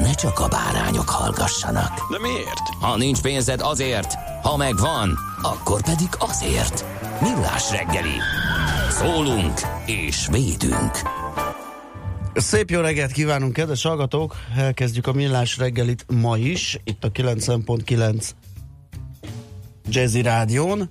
ne csak a bárányok hallgassanak. De miért? Ha nincs pénzed azért, ha megvan, akkor pedig azért. Millás reggeli. Szólunk és védünk. Szép jó reggelt kívánunk, kedves hallgatók! Elkezdjük a millás reggelit ma is, itt a 90.9 Jazzy Rádión.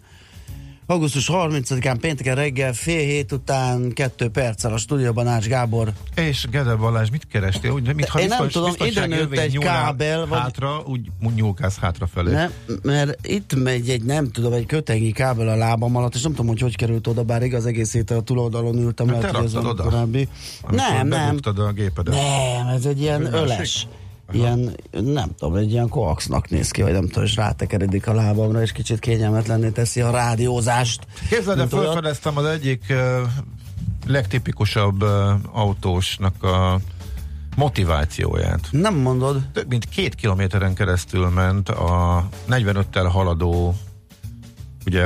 Augusztus 30-án pénteken reggel fél hét után kettő perccel a stúdióban Ács Gábor. És Gede Balázs, mit kerestél? Úgy, mintha Én nem tudom, ide nőtt egy kábel, vagy- Hátra, úgy, nyúlkálsz hátrafelé. Ne, mert itt megy egy, nem tudom, egy kötengi kábel a lábam alatt, és nem tudom, hogy hogy került oda, bár igaz egész héten a túloldalon ültem, lehet, te raktad oda? korábbi. Nem, nem, a gépedet. Nem, ez egy ilyen Egy másik? Öles. Ilyen, nem tudom, egy ilyen koaxnak néz ki, vagy nem tudom, és rátekeredik a lábamra, és kicsit kényelmetlenné teszi a rádiózást. Képzeld olyat. felfedeztem az egyik uh, legtipikusabb uh, autósnak a motivációját. Nem mondod? Több mint két kilométeren keresztül ment a 45-tel haladó, ugye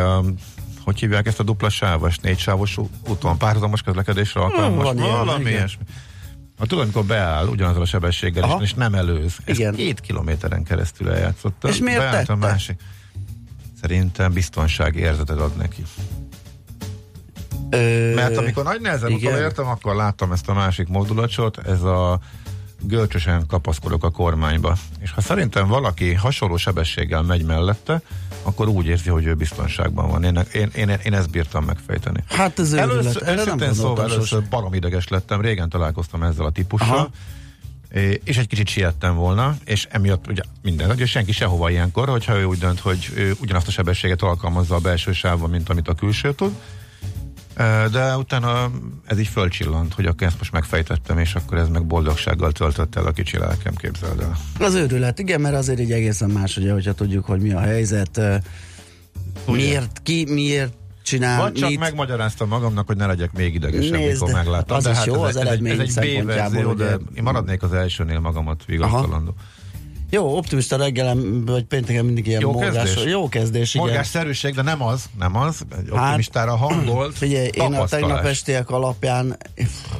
hogy hívják ezt a dupla sávos, négy sávos úton, párhuzamos közlekedésre alkalmas, van ilyen, valami ilyesmi. Ha tudod, amikor beáll ugyanazzal a sebességgel, Aha. és, és nem előz. Ez Igen. két kilométeren keresztül eljátszotta. És miért Beállt a tette? másik. Szerintem biztonsági érzetet ad neki. Ö, Mert amikor nagy nehezen utolértem, akkor láttam ezt a másik modulacsot, ez a görcsösen kapaszkodok a kormányba. És ha szerintem valaki hasonló sebességgel megy mellette, akkor úgy érzi, hogy ő biztonságban van. Én, én, én, én ezt bírtam megfejteni. Hát ez. Először, nem őszintén szóval először barom ideges lettem, régen találkoztam ezzel a típussal, Aha. És egy kicsit siettem volna, és emiatt ugye minden, ugye senki sehova ilyenkor, hogyha ő úgy dönt, hogy ő ugyanazt a sebességet alkalmazza a belső sávban, mint amit a külső tud. De utána ez így fölcsillant, hogy akkor ezt most megfejtettem, és akkor ez meg boldogsággal töltött el a kicsi lelkem, képzeld el. Az őrület, igen, mert azért így egészen más, ugye, hogyha tudjuk, hogy mi a helyzet, ö, miért, ki, miért csinál, Vagy csak mit. megmagyaráztam magamnak, hogy ne legyek még idegesebb, Nézd, mikor megláttam. az De is hát jó, ez, az egy- ez, egy- eredmény ez egy szempontjából, verzió, de ugye. én maradnék az elsőnél magamat vigasztalandó. Jó, optimista reggelem, vagy pénteken mindig ilyen Jó morgás. kezdés? Jó kezdés, igen. Morgásszerűség, de nem az, nem az. Egy Hát, optimistára hangolt Figyelj, én a tegnap estiek alapján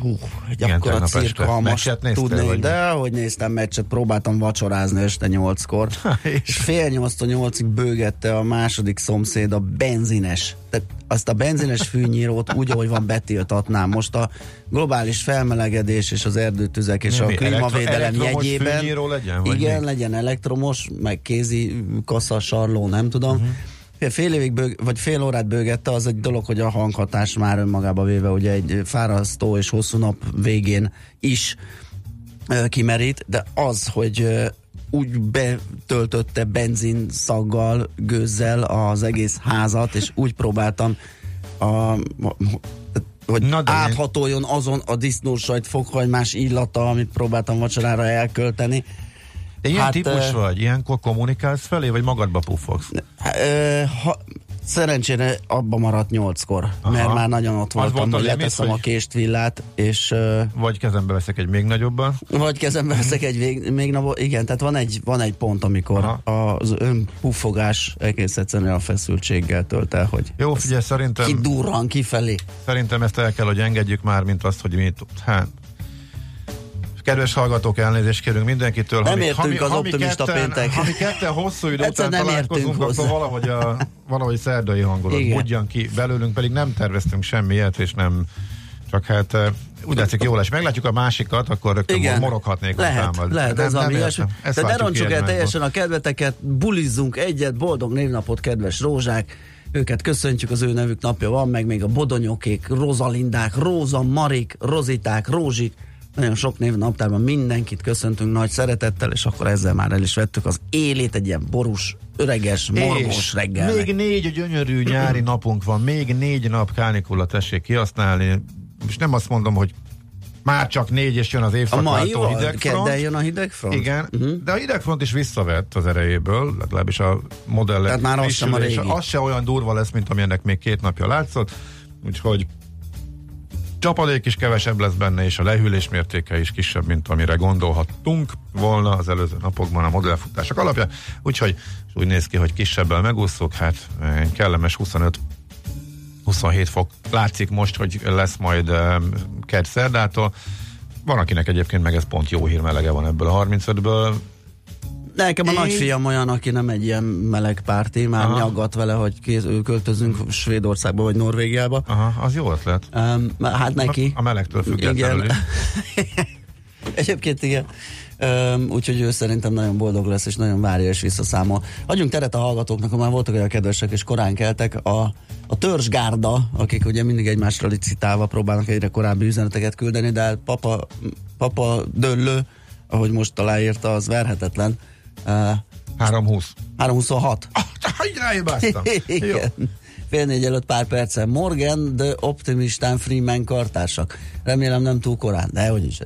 hú, egy akkora cirkalmas tudnék, de hogy néztem meccset, próbáltam vacsorázni este nyolckor, és fél nyolctól nyolcig bőgette a második szomszéd a benzines. Tehát azt a benzines fűnyírót úgy, ahogy van betiltatnám. Most a globális felmelegedés és az erdőtüzek és Mi, a klímavédelem elektro- jegyében. legyen, igen, mi? legyen elektromos, meg kézi kassa, sarló, nem tudom. Uh-huh. Fél évig bőg, vagy fél órát bőgette, az egy dolog, hogy a hanghatás már önmagába véve ugye egy fárasztó és hosszú nap végén is kimerít, de az, hogy úgy betöltötte benzin szaggal, gőzzel az egész házat, és úgy próbáltam a, hogy Na de áthatoljon azon a disznósajt fokhagymás illata, amit próbáltam vacsorára elkölteni. De ilyen Hát, típus ö, vagy? Ilyenkor kommunikálsz felé, vagy magadba ö, ha, szerencsére abba maradt nyolckor, Aha. mert már nagyon ott voltam, volt hogy leteszem hogy- a kést villát, és ö, Vagy kezembe veszek egy még nagyobban? vagy kezembe veszek egy vég, még nap, igen, tehát van egy, van egy pont, amikor Aha. az önpuffogás egész egyszerűen a feszültséggel tölt el, hogy Jó, figyelj, szerintem, kidurran kifelé. szerintem ezt el kell, hogy engedjük már, mint azt, hogy mi hát, Kedves hallgatók, elnézést kérünk mindenkitől. Nem mi- értünk mi- az mi optimista ketten, péntek. Ha mi ketten hosszú idő után nem találkozunk, akkor valahogy a valahogy szerdai hangulat budjan ki belőlünk, pedig nem terveztünk semmiet, és nem Csak hát eh, úgy látszik jól lesz. Meglátjuk a másikat, akkor rögtön Igen. moroghatnék lehet, utána. lehet, ez valami ilyesmi. értem. Ezt De ne roncsuk el teljesen a kedveteket, bulizzunk egyet, boldog névnapot, kedves rózsák, őket köszöntjük, az ő nevük napja van, meg még a bodonyokék, rozalindák, róza, marik, roziták, rózsik, nagyon sok név naptárban mindenkit köszöntünk nagy szeretettel, és akkor ezzel már el is vettük az élét egy ilyen borús, öreges, morgós reggel. Még négy gyönyörű nyári napunk van, még négy nap kánikula tessék kihasználni. És nem azt mondom, hogy már csak négy, és jön az A évszakváltó hidegfront. kedden jön a hidegfront? Igen, uh-huh. de a hidegfront is visszavett az erejéből, legalábbis a modellek Tehát már az sem a régi. Az se olyan durva lesz, mint ami ennek még két napja látszott, úgyhogy csapadék is kevesebb lesz benne, és a lehűlés mértéke is kisebb, mint amire gondolhattunk volna az előző napokban a modellfutások alapján. Úgyhogy úgy néz ki, hogy kisebbel megúszok, hát eh, kellemes 25 27 fok. Látszik most, hogy lesz majd um, kedd szerdától. Van, akinek egyébként meg ez pont jó hír, melege van ebből a 35-ből. Nekem a nagyfiam olyan, aki nem egy ilyen meleg párti, már Aha. nyaggat vele, hogy kéz, költözünk Svédországba vagy Norvégiába. Aha, az jó ötlet. Um, hát neki. A, a melegtől függetlenül Igen. Egyébként igen. Um, úgyhogy ő szerintem nagyon boldog lesz, és nagyon várja és visszaszámol. Adjunk teret a hallgatóknak, ha már voltak olyan kedvesek, és korán keltek. A, a törzsgárda, akik ugye mindig egymásra licitálva próbálnak egyre korábbi üzeneteket küldeni, de hát papa, papa döllő, ahogy most aláírta, az verhetetlen. Uh, 320. 326. Hogy rájébáztam. Jó. Igen. Fél négy előtt pár percen. Morgan, de optimistán Freeman kartársak. Remélem nem túl korán, de hogy is.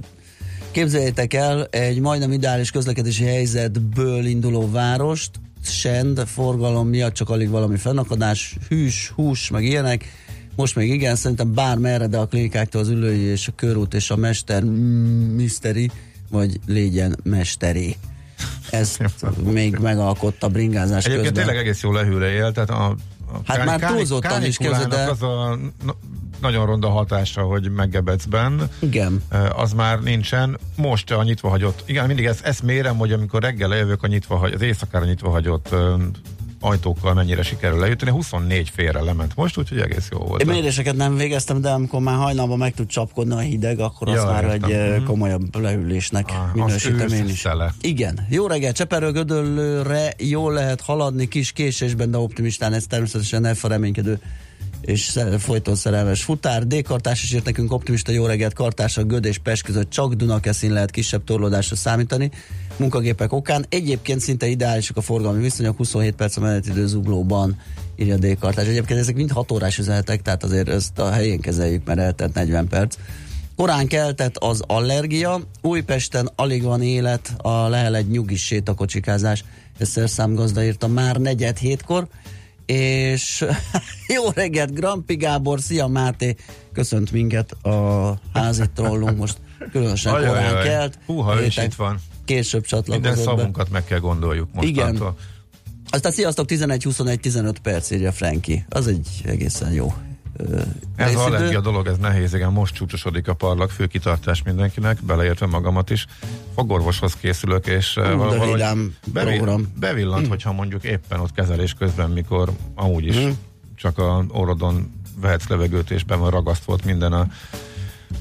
Képzeljétek el egy majdnem ideális közlekedési helyzetből induló várost, send, forgalom miatt csak alig valami fennakadás, hűs, hús, meg ilyenek. Most még igen, szerintem bármerre, de a klinikáktól az ülői és a körút és a mester mm, miszteri, vagy légyen mesteri. Ezt még megalkotta bringázás Egyébként közben. tényleg egész jó lehűle él, tehát a, a Hát már túlzottan is képzeld el. az a na- nagyon ronda hatása, hogy meggebedsz benn, Igen. az már nincsen. Most a nyitva hagyott, igen, mindig ezt, ezt mérem, hogy amikor reggel lejövök a nyitva hagy, az éjszakára nyitva hagyott ajtókkal mennyire sikerül lejutni. 24 félre lement most, úgyhogy egész jó volt. Én méréseket nem végeztem, de amikor már hajnalban meg tud csapkodni a hideg, akkor Ja, azt már értem. egy Mhm. komolyabb leülésnek Ah, minősítem én is. szele. Igen. Jó reggel, Cseperről Gödöllőre jól lehet haladni, kis késésben, de optimistán ez természetesen ne reménykedő és folyton szerelmes futár. D-kartás is írt nekünk optimista jó reggelt, kartás a Göd és Pest között csak Dunakeszin lehet kisebb torlódásra számítani. Munkagépek okán. Egyébként szinte ideálisak a forgalmi viszonyok, 27 perc a menetidő zuglóban írja a D-kartás. Egyébként ezek mind 6 órás üzenetek, tehát azért ezt a helyén kezeljük, mert eltelt 40 perc. Korán keltett az allergia, Újpesten alig van élet, a Lehel egy nyugis sétakocsikázás, ezt szerszámgazda írta már negyed hétkor, és jó reggelt, Grampi Gábor, szia Máté, köszönt minket a házi trollunk, most különösen Ajajaj. korán kelt. Húha, ő is itt van. Később Minden csatlakozott be. szavunkat meg kell gondoljuk mostantól. Aztán sziasztok, 11-21-15 perc írja Franki. Az egy egészen jó Ez részidő. a allergia dolog, ez nehéz, igen, most csúcsosodik a parlag, fő kitartás mindenkinek, beleértve magamat is. Fogorvoshoz készülök, és de valahogy program. bevillant, hogyha mondjuk éppen ott kezelés közben, mikor amúgy is Mm. csak a orrodon vehetsz levegőt, és be van ragasztva minden a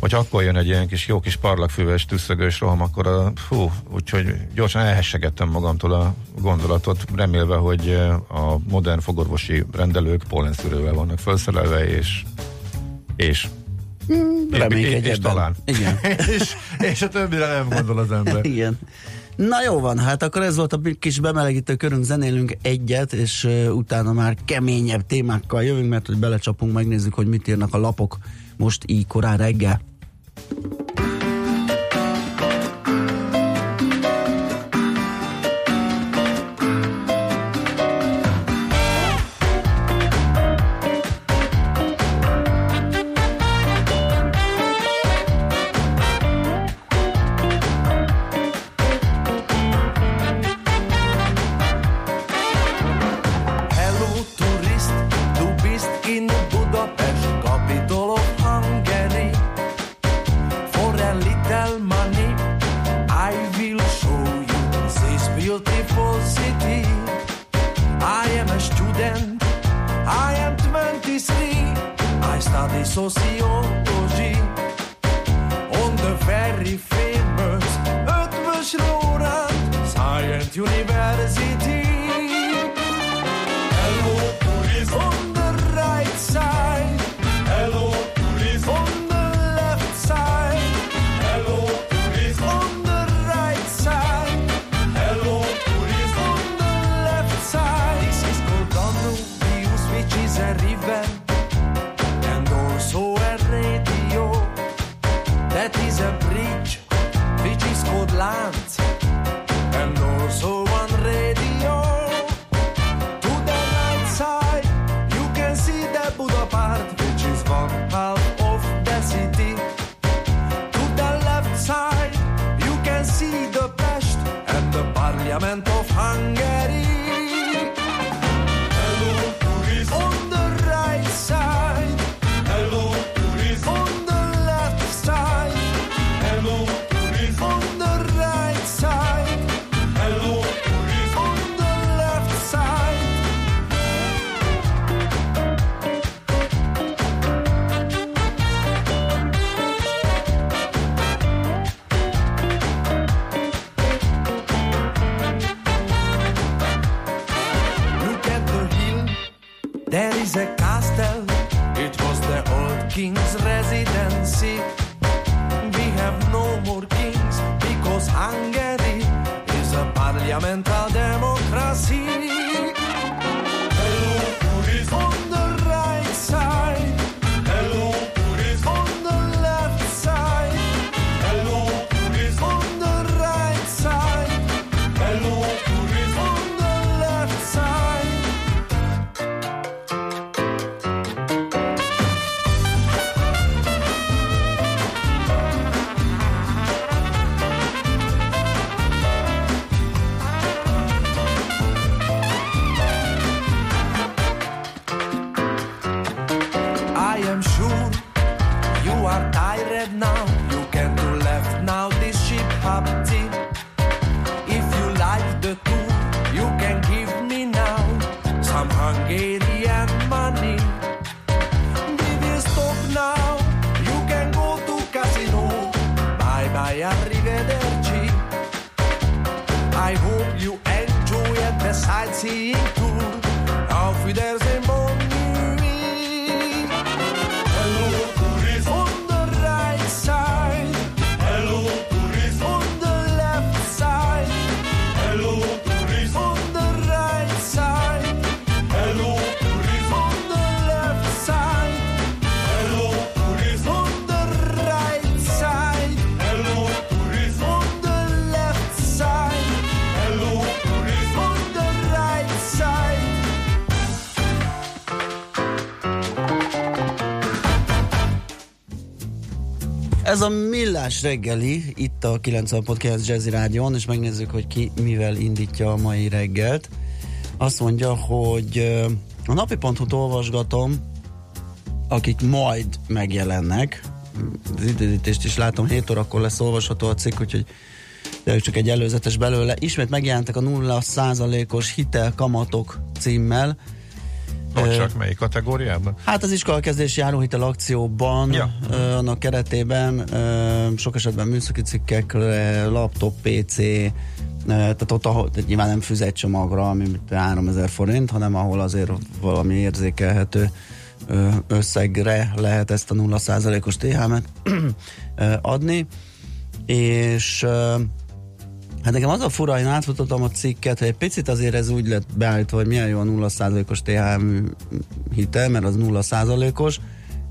hogy akkor jön egy ilyen kis jó kis parlagfűves, tüsszögős roham, akkor a, fú, úgyhogy gyorsan elhessegettem magamtól a gondolatot, remélve, hogy a modern fogorvosi rendelők pollenszűrővel vannak felszerelve, és és Reménykedj és, talán. Igen. és, és a többire nem gondol az ember. Igen. Na jó van, hát akkor ez volt a kis bemelegítő körünk, zenélünk egyet, és uh, utána már keményebb témákkal jövünk, mert hogy belecsapunk, megnézzük, hogy mit írnak a lapok most így korán reggel. There is a castle. It was the old king's residency. We have no more kings because Hungary is a parliamental democracy. Millás reggeli, itt a 90.9 Jazzy Rádion, és megnézzük, hogy ki mivel indítja a mai reggelt. Azt mondja, hogy a napi.hu-t olvasgatom, akik majd megjelennek. Az időzítést is látom, 7 órakor lesz olvasható a cikk, úgyhogy de csak egy előzetes belőle. Ismét megjelentek a 0%-os hitelkamatok címmel. Vagy Ö, csak melyik kategóriában? Hát az iskolakezdési járóhitel akcióban, Ja. ö, annak keretében ö, sok esetben műszaki cikkekre, laptop, PC, ö, tehát ott ahol, tehát nyilván nem füzetcsomagra, ami mint 3000 forint, hanem ahol azért valami érzékelhető ö, összegre lehet ezt a 0%-os THM-et ö, adni, és ö, Hát nekem az a fura, én átfutottam a cikket, hogy egy picit azért ez úgy lett beállítva, hogy milyen jó a 0%-os THM hitel, mert az 0%-os,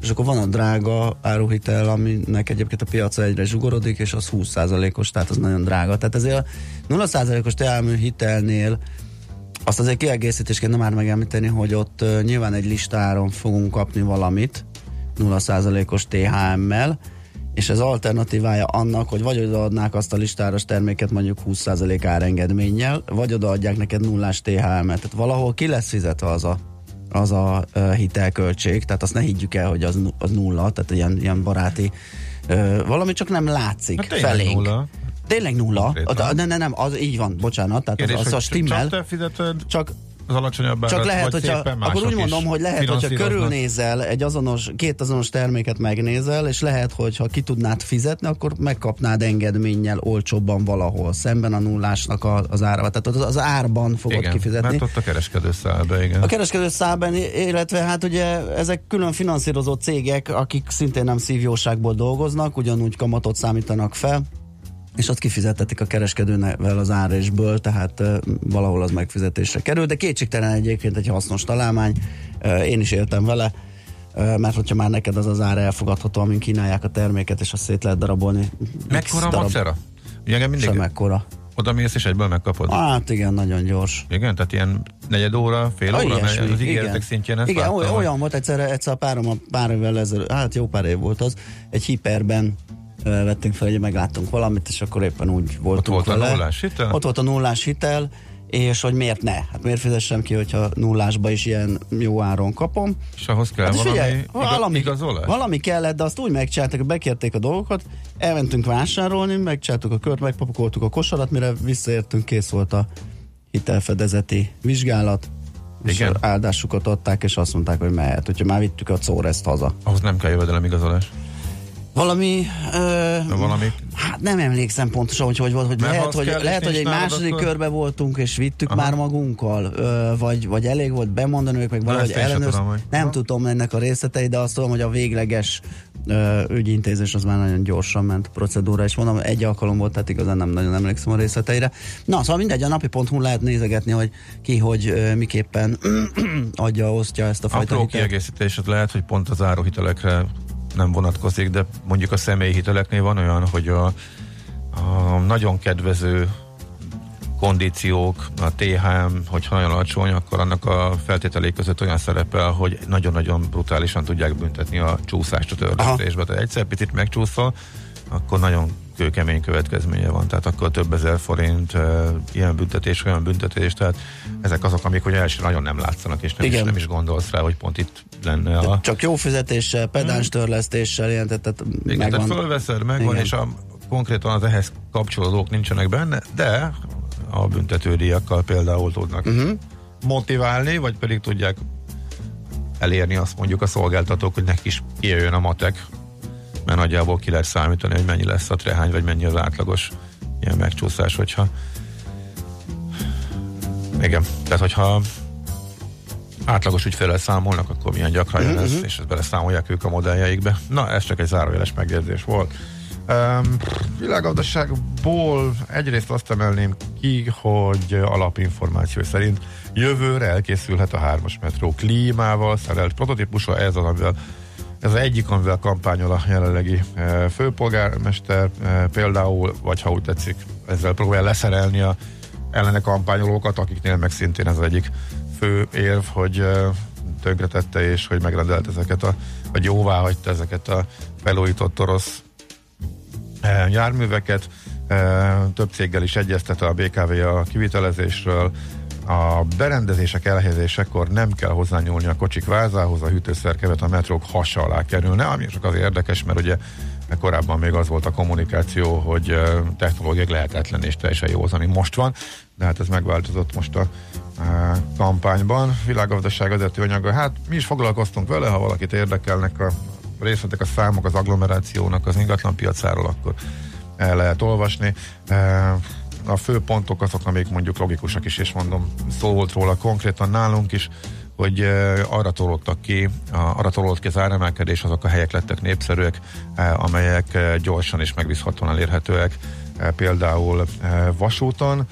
és akkor van a drága áruhitel, aminek egyébként a piaca egyre zsugorodik, és az 20%-os, tehát az nagyon drága. Tehát ezért a 0%-os THM hitelnél azt azért kiegészítésként nem már megemlíteni, hogy ott nyilván egy listáron fogunk kapni valamit 0%-os THM-mel, és ez alternatívája annak, hogy vagy odaadnák azt a listáros terméket mondjuk 20% árengedménnyel, vagy odaadják neked nullás THM-et. Tehát valahol ki lesz fizetve az a, az a uh, hitelköltség, tehát azt ne higgyük el, hogy az, az nulla, tehát ilyen, ilyen baráti uh, valami csak nem látszik Hát felénk. nulla. Tényleg nulla? Konkrétan. Ne, ne, nem, az így van, bocsánat, tehát Kérdés, az, az a stimmel. csak te fizeted? Csak az alacsonyabb Csak árat, lehet, hogyha, akkor úgy mondom, hogy lehet, hogyha körülnézel egy azonos, két azonos terméket megnézel, és lehet, hogy ha ki tudnád fizetni, akkor megkapnád engedménnyel olcsóbban valahol, szemben a nullásnak a, az ára. Tehát az, az árban fogod Igen, kifizetni. mert ott a kereskedő száll be, igen. A kereskedő szában, illetve hát ugye ezek külön finanszírozott cégek, akik szintén nem szívjóságból dolgoznak, ugyanúgy kamatot számítanak fel, és azt kifizetetik a kereskedővel az árésből, tehát uh, valahol az megfizetésre kerül, de kétségtelen egyébként egy hasznos találmány, uh, én is éltem vele, uh, mert hogyha már neked az az ár elfogadható, amin kínálják a terméket, és azt szét lehet darabolni. Mekkora a darab- macera? Ugye mindig Sem mekkora. oda mész és egyből megkapod. Hát igen, nagyon gyors. Igen, tehát ilyen negyed óra, fél Ah, óra, mert az ígéretek szintjén ezt Igen, láttam, olyan, volt egyszer, egyszer a párom pár évvel ezelőtt, hát jó pár év volt az, egy hiperben vettünk fel, hogy megláttunk valamit, és akkor éppen úgy voltunk volt a vele. nullás hitel? Ott volt a nullás hitel, és hogy miért ne? Hát miért fizessem ki, hogyha nullásba is ilyen jó áron kapom? És ahhoz kell Hát és valami, figyelj, valami, igazolás? valami kellett, de azt úgy megcsináltak, hogy bekérték a dolgokat, elmentünk vásárolni, megcsináltuk a kört, megpakoltuk a kosarat, mire visszaértünk, kész volt a hitelfedezeti vizsgálat, és Igen. áldásukat adták, és azt mondták, hogy mehet, hogyha már vittük a Czóreszt haza. Ahhoz nem kell jövedelem igazolás. Valami, ö, Valami hát nem emlékszem pontosan, hogy hogy volt, hogy Mert ha lehet, hogy, kell, lehet, hogy egy második akkor- körbe voltunk, és vittük Aha. már magunkkal, ö, vagy, vagy elég volt bemondani ők, meg valahogy ellenőrz. tudom, hogy- Nem Aha. tudom ennek a részletei, de azt tudom, hogy a végleges ö, ügyintézés az már nagyon gyorsan ment procedúra, és mondom, egy alkalom volt, tehát igazán nem nagyon emlékszem a részleteire. Na, szóval mindegy, a napi.hu lehet nézegetni, hogy ki, hogy ö, miképpen adja, osztja ezt a fajta apró hitelt. kiegészítés, hát lehet, hogy pont az áruhitelekre nem vonatkozik, de mondjuk a személyi hiteleknél van olyan, hogy a, a nagyon kedvező kondíciók, a THM, hogyha nagyon alacsony, akkor annak a feltételei között olyan szerepel, hogy nagyon-nagyon brutálisan tudják büntetni a csúszást a törlesztésbe. Tehát egyszer picit megcsúszol, akkor nagyon kőkemény következménye van, tehát akkor több ezer forint ilyen büntetés, olyan büntetés, tehát ezek azok, amik hogy első nagyon nem látszanak, és nem is, nem is gondolsz rá, hogy pont itt lenne a... Csak jó fizetéssel, pedáns törlesztéssel, ilyen, tehát, tehát Igen, megvan. tehát fölveszed, megvan, Igen. és a, konkrétan az ehhez kapcsolódók nincsenek benne, de a büntetődíjakkal például tudnak uh-huh. motiválni, vagy pedig tudják elérni azt mondjuk a szolgáltatók, hogy neki is kijöjjön a matek, mert nagyjából ki lehet számítani, hogy mennyi lesz a trehány, vagy mennyi az átlagos ilyen megcsúszás, hogyha igen, tehát hogyha átlagos ügyfélel számolnak, akkor milyen gyakran jön ez, és ezt beleszámolják ők a modelljeikbe. Na, ez csak egy zárójeles megjegyzés volt. Um, világgazdaságból egyrészt azt emelném ki, hogy alapinformáció szerint jövőre elkészülhet a hármas metró klímával szerelt prototípusa, ez az, amivel ez egyik, amivel kampányol a jelenlegi e, főpolgármester e, például, vagy ha úgy tetszik, ezzel próbálja leszerelni a ellene kampányolókat, akiknél meg szintén ez egyik fő érv, hogy e, tönkretette és hogy megrendelt ezeket a, vagy jóvá hagyta ezeket a felújított orosz járműveket. Több céggel is egyeztette a BKV a kivitelezésről. A berendezések elhelyezésekor nem kell hozzányúlni a kocsik vázához, a hűtőszerkevet a metrók hasa alá kerülne, ami csak az érdekes, mert ugye korábban még az volt a kommunikáció, hogy e, technológiai lehetetlen és teljesen jó az, ami most van, de hát ez megváltozott most a e, kampányban. Világgazdaság vezető anyaga, hát mi is foglalkoztunk vele, ha valakit érdekelnek a részletek, a számok az agglomerációnak az ingatlan piacáról, akkor el lehet olvasni. A fő pontok azok, amik mondjuk logikusak is, és mondom, szó volt róla konkrétan nálunk is, hogy arra tolódtak ki, arra tolódott ki az áremelkedés, azok a helyek lettek népszerűek, amelyek gyorsan és megbízhatóan elérhetőek, például vasúton,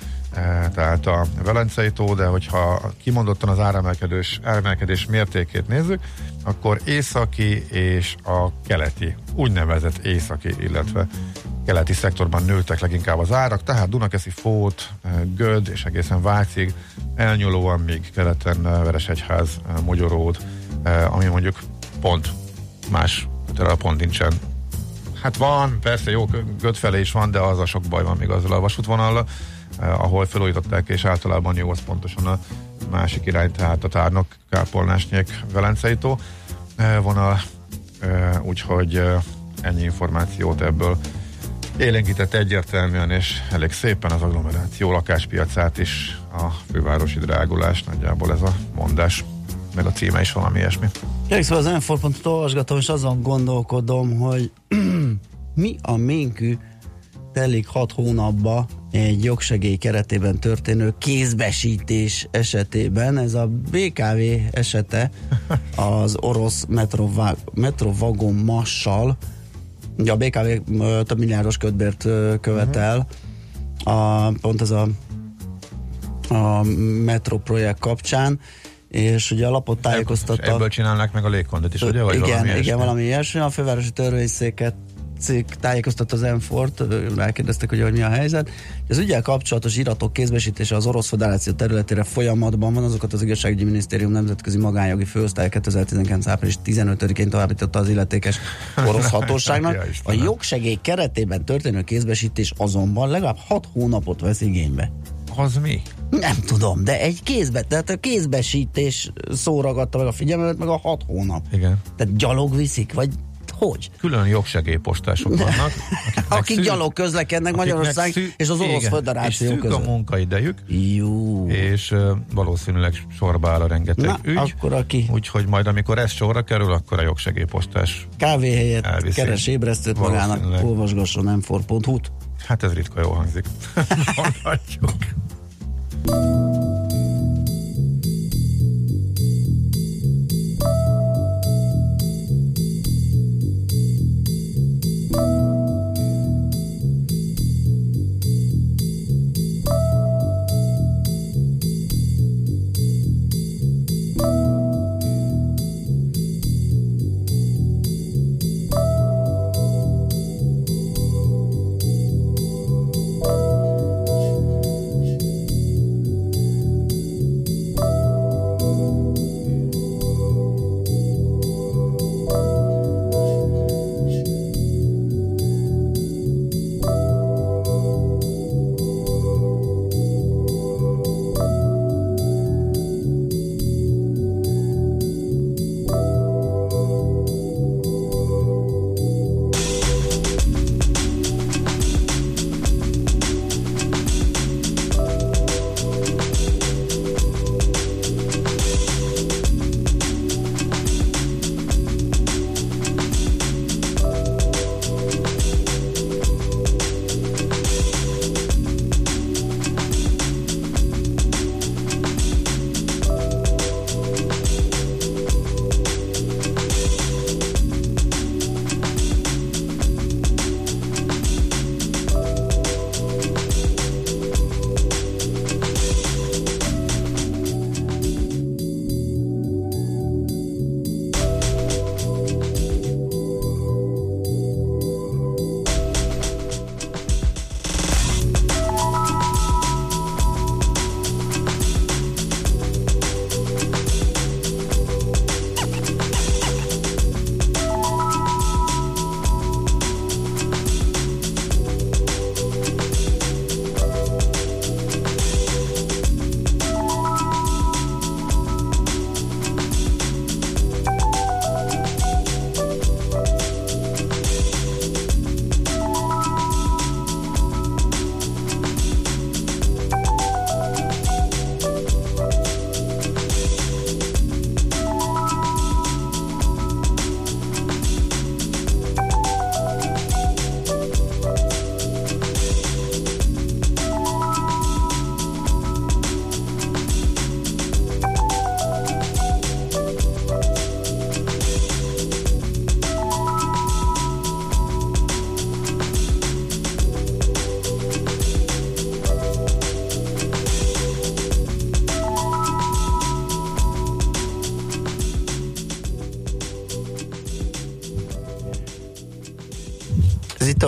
tehát a Velencei tó, de hogyha kimondottan az áremelkedés, áremelkedés mértékét nézzük, akkor északi és a keleti, úgynevezett északi, illetve keleti szektorban nőttek leginkább az árak, tehát Dunakeszi Fót, eh, Göd és egészen Vácig elnyúlóan még keleten eh, Veresegyház, eh, Mogyoród, ami mondjuk pont más, tehát pont nincsen. Hát van, persze jó, Göd felé is van, de az a sok baj van még azzal a vasútvonallal, ahol felújították, és általában jó, az pontosan a másik irány, tehát a tárnok, Kápolnásnyék, Velencei tó eh, vonal, úgyhogy ennyi információt ebből élénkített egyértelműen és elég szépen az agglomeráció lakáspiacát is a fővárosi drágulás, nagyjából ez a mondás, meg a címe is valami ilyesmi. Kérlek szóval az m olvasgatom, és azon gondolkodom, hogy mi a ménkű telik hat hónapba egy jogsegély keretében történő kézbesítés esetében. Ez a BKV esete az orosz metrovagon massal. Ugye a BKV több milliárdos ködbért ö, követel. A, pont ez a a metro projekt kapcsán, és ugye a lapot tájékoztatta. ebből csinálnák meg a légkondit is, ugye? Vagy igen, valami igen, ilyesmi? valami ilyesmi. A fővárosi törvényszéket cikk tájékoztatta az M4-t, rákérdeztek, hogy, hogy mi a helyzet. Az ügyel kapcsolatos iratok kézbesítése az Orosz Föderáció területére folyamatban van, azokat az igazságügyi minisztérium nemzetközi magánjogi főosztály 2019. április 15-én továbbította az illetékes orosz hatóságnak. A jogsegély keretében történő kézbesítés azonban legalább 6 hónapot vesz igénybe. Az mi? Nem tudom, de egy kézbe, tehát a kézbesítés szó ragadta meg a figyelmet, meg a 6 hónap. Igen. Tehát gyalog viszik, vagy hogy? Külön jogsegélypostások vannak. Akik szű- gyalog közlekednek Magyarország szű- és az Orosz igen, Föderáció és szűk között. a munkaidejük, Jó. és uh, valószínűleg sorba áll a rengeteg Na, ügy. akkor aki Úgyhogy majd amikor ez sorra kerül, akkor a jogsegélypostás, kávé helyett Elviszi. keres ébresztőt magának, olvasgasson m4.hu-t. hát ez ritka jól hangzik.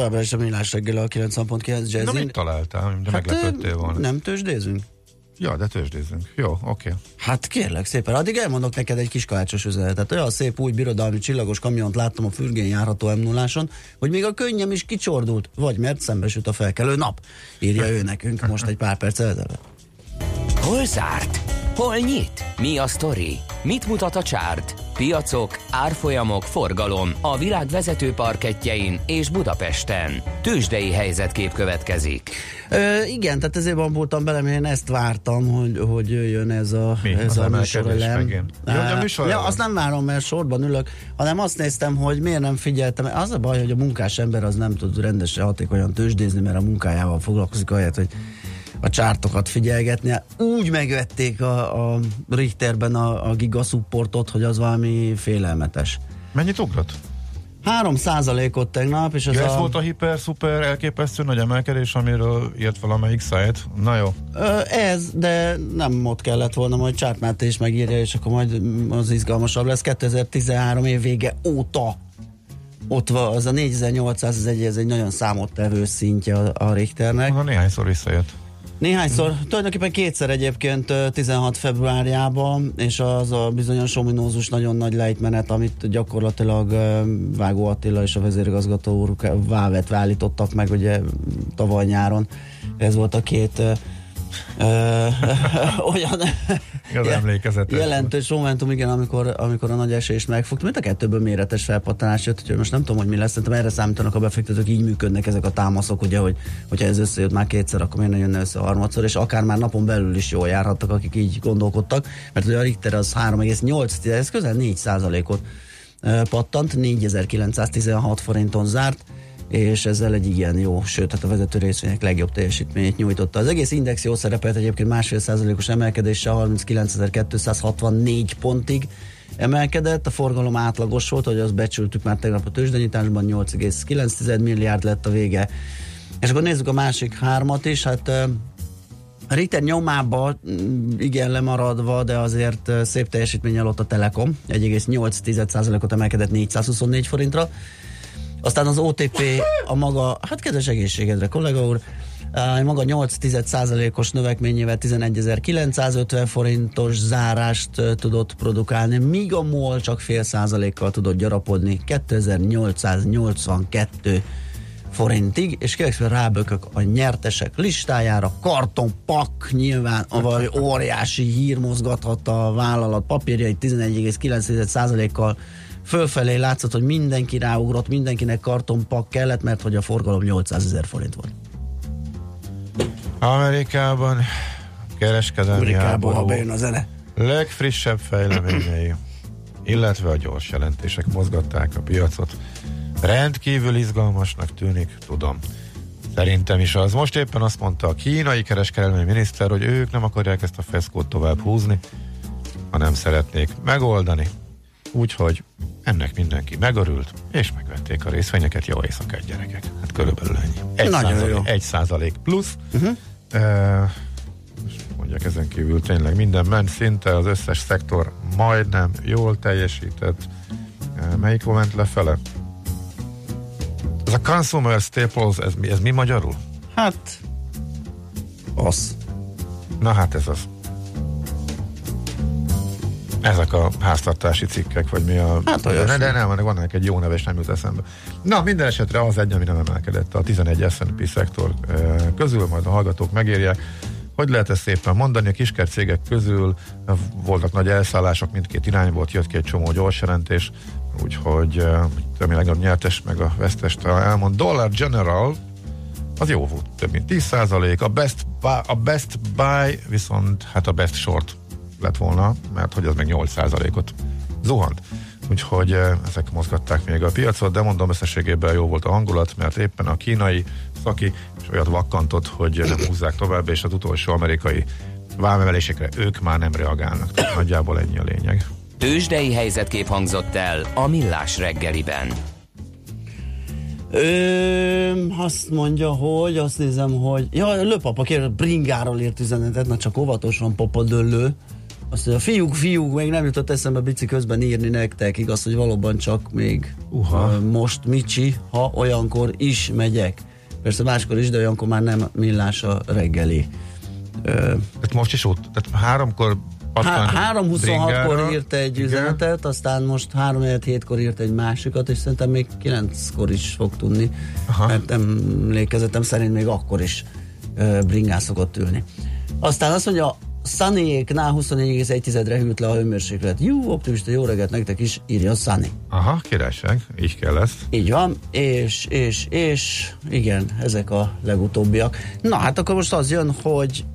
továbbra is a millás reggel a 90.9 Na, Jazzin. mit találtál? De hát, meglepődtél volna. nem tőzsdézünk? Ja, de tőzsdézzünk. Jó, oké. Okay. Hát kérlek szépen, addig elmondok neked egy kis kalácsos üzenetet. Olyan szép új birodalmi csillagos kamiont láttam a fürgén járható m 0 hogy még a könnyem is kicsordult, vagy mert szembesült a felkelő nap. Írja ő nekünk most egy pár perc ezelőtt. Hol zárt? Hol nyit? Mi a sztori? Mit mutat a csárt? Piacok, árfolyamok, forgalom a világ vezető parketjein és Budapesten. Tősdei helyzetkép következik. Ö, igen, tehát ezért bambultam bele, mert én ezt vártam, hogy, hogy jöjjön ez a, Mi? ez Az a műsorelem. megint? Ja, azt nem várom, mert sorban ülök, hanem azt néztem, hogy miért nem figyeltem. Az a baj, hogy a munkás ember az nem tud rendesen hatékonyan tőzsdézni, mert a munkájával foglalkozik ahelyett, hogy a csártokat figyelgetni. Úgy megvették a, a Richterben a, a gigaszupportot, hogy az valami félelmetes. Mennyit ugrott? 3 ot tegnap, és ez, Ja, ez a, volt a hiper, szuper, elképesztő nagy emelkedés, amiről írt valamelyik szájt. Na jó. Ez, de nem ott kellett volna, majd Csárt Máté is megírja, és akkor majd az izgalmasabb lesz. 2013 év vége óta ott van, az a 4800, ez egy, ez egy nagyon számottevő szintje a, a Richternek. Na, néhányszor visszajött. Néhányszor, tulajdonképpen kétszer egyébként ö, 16 februárjában, és az a bizonyos ominózus nagyon nagy lejtmenet, amit gyakorlatilag Vágó Attila és a vezérigazgató úr vávet állítottak meg ugye tavaly nyáron. Ez volt a két ö, ö, olyan Az emlékezetes. jelentős momentum, igen, amikor, amikor a nagy esés megfogta. Mind a kettőből méretes felpattanás jött, úgyhogy most nem tudom, hogy mi lesz, szerintem erre számítanak a befektetők, így működnek ezek a támaszok, ugye, hogy hogyha ez összejött már kétszer, akkor miért ne jönne össze harmadszor, és akár már napon belül is jól járhattak, akik így gondolkodtak, mert ugye a Richter az 3,8, ez közel 4 ot pattant, 4916 forinton zárt, és ezzel egy igen jó, sőt, hát a vezető részvények legjobb teljesítményét nyújtotta. Az egész index jó szerepelt egyébként másfél százalékos emelkedéssel 39.264 pontig emelkedett, a forgalom átlagos volt, hogy azt becsültük már tegnap a tőzsdenyításban, 8,9 milliárd lett a vége. És akkor nézzük a másik hármat is, hát a Ritter nyomába mm, igen lemaradva, de azért szép teljesítménnyel ott a Telekom, 1,8%-ot emelkedett 424 forintra. Aztán az OTP a maga, hát kedves egészségedre, kollega úr, maga 8,1%-os növekményével 11.950 forintos zárást tudott produkálni, míg a MOL csak fél százalékkal tudott gyarapodni 2882 forintig, és kérlek rábökök a nyertesek listájára, kartonpak nyilván, vagy óriási hír mozgathatta a vállalat papírjait 11,9%-kal fölfelé látszott, hogy mindenki ráugrott, mindenkinek kartonpak kellett, mert hogy a forgalom 800 ezer forint volt. Amerikában kereskedelmi Amerikából, ha bejön a zene. legfrissebb fejleményei, illetve a gyors jelentések mozgatták a piacot. Rendkívül izgalmasnak tűnik, tudom. Szerintem is az. Most éppen azt mondta a kínai kereskedelmi miniszter, hogy ők nem akarják ezt a feszkót tovább húzni, hanem szeretnék megoldani. Úgyhogy ennek mindenki megörült, és megvették a részvényeket. Jó éjszakát, gyerekek. Hát körülbelül ennyi. Egy Nagyon százalék, jó. egy százalék plusz. Uh-huh. E, mondják ezen kívül tényleg minden ment szinte, az összes szektor majdnem jól teljesített. E, melyik ment lefele? Ez a Consumer Staples, ez mi, ez mi magyarul? Hát, az. Na hát ez az. Ezek a háztartási cikkek, vagy mi a... Hát de, olyasmi. de nem, van ennek egy jó neve, és nem jut eszembe. Na, minden esetre az egy, ami nem emelkedett a 11 S&P szektor közül, majd a hallgatók megírják. Hogy lehet ezt szépen mondani? A kisker cégek közül voltak nagy elszállások, mindkét irányból, jött ki egy csomó gyors jelentés, úgyhogy ami legnagyobb nyertes, meg a vesztest elmond. Dollar General az jó volt, több mint 10 a best, buy, a best buy viszont hát a best short lett volna, mert hogy az meg 8 ot zuhant. Úgyhogy eh, ezek mozgatták még a piacot, de mondom összességében jó volt a hangulat, mert éppen a kínai szaki és olyat vakkantott, hogy nem húzzák tovább, és az utolsó amerikai vámemelésekre ők már nem reagálnak. Tehát nagyjából ennyi a lényeg. Tősdei helyzetkép hangzott el a Millás reggeliben. Ö, azt mondja, hogy azt nézem, hogy ja, lőpapa kér, bringáról írt üzenetet, na csak óvatosan papadöllő. Azt mondja, fiúk, fiúk, még nem jutott eszembe bici közben írni nektek, igaz, hogy valóban csak még Uha. most Micsi, ha olyankor is megyek. Persze máskor is, de olyankor már nem millás a reggeli. Tehát most is ott, tehát háromkor Há- 3.26-kor bringára. írt egy Igen. üzenetet, aztán most 3.7-kor írt egy másikat, és szerintem még 9-kor is fog tudni, Aha. mert emlékezetem szerint még akkor is bringán szokott ülni. Aztán azt mondja, Sunnyéknál 24,1-re hűlt le a hőmérséklet. Jó, optimista, jó reggelt nektek is, írja Sunny. Aha, királyság, így kell ezt. Így van, és, és, és, igen, ezek a legutóbbiak. Na hát akkor most az jön, hogy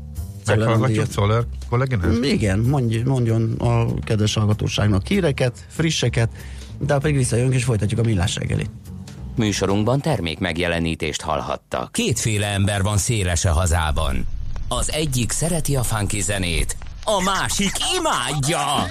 Meghallgatjuk Szoller kolléginát? Igen, mondj, mondjon a kedves hallgatóságnak híreket, frisseket, de pedig visszajönk és folytatjuk a millás reggelit. Műsorunkban termék megjelenítést hallhattak. Kétféle ember van széles a hazában. Az egyik szereti a funky zenét, a másik imádja.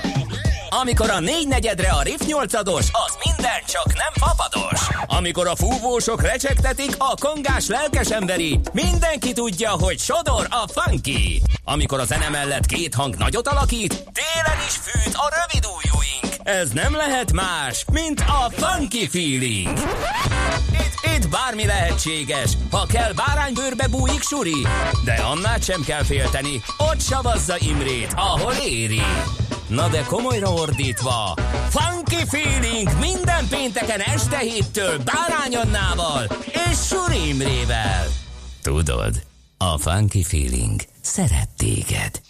Amikor a négy negyedre a riff nyolcados, az minden csak nem papados. Amikor a fúvósok recsegtetik, a kongás lelkes emberi, mindenki tudja, hogy sodor a funky. Amikor a zene mellett két hang nagyot alakít, télen is fűt a rövid ujjúink. Ez nem lehet más, mint a funky feeling. Itt, itt bármi lehetséges, ha kell báránybőrbe bújik suri, de annál sem kell félteni, ott savazza Imrét, ahol éri. Na de komolyra ordítva, Funky Feeling minden pénteken este héttől Bárány Annával és Suri Imrével. Tudod, a Funky Feeling szeret téged.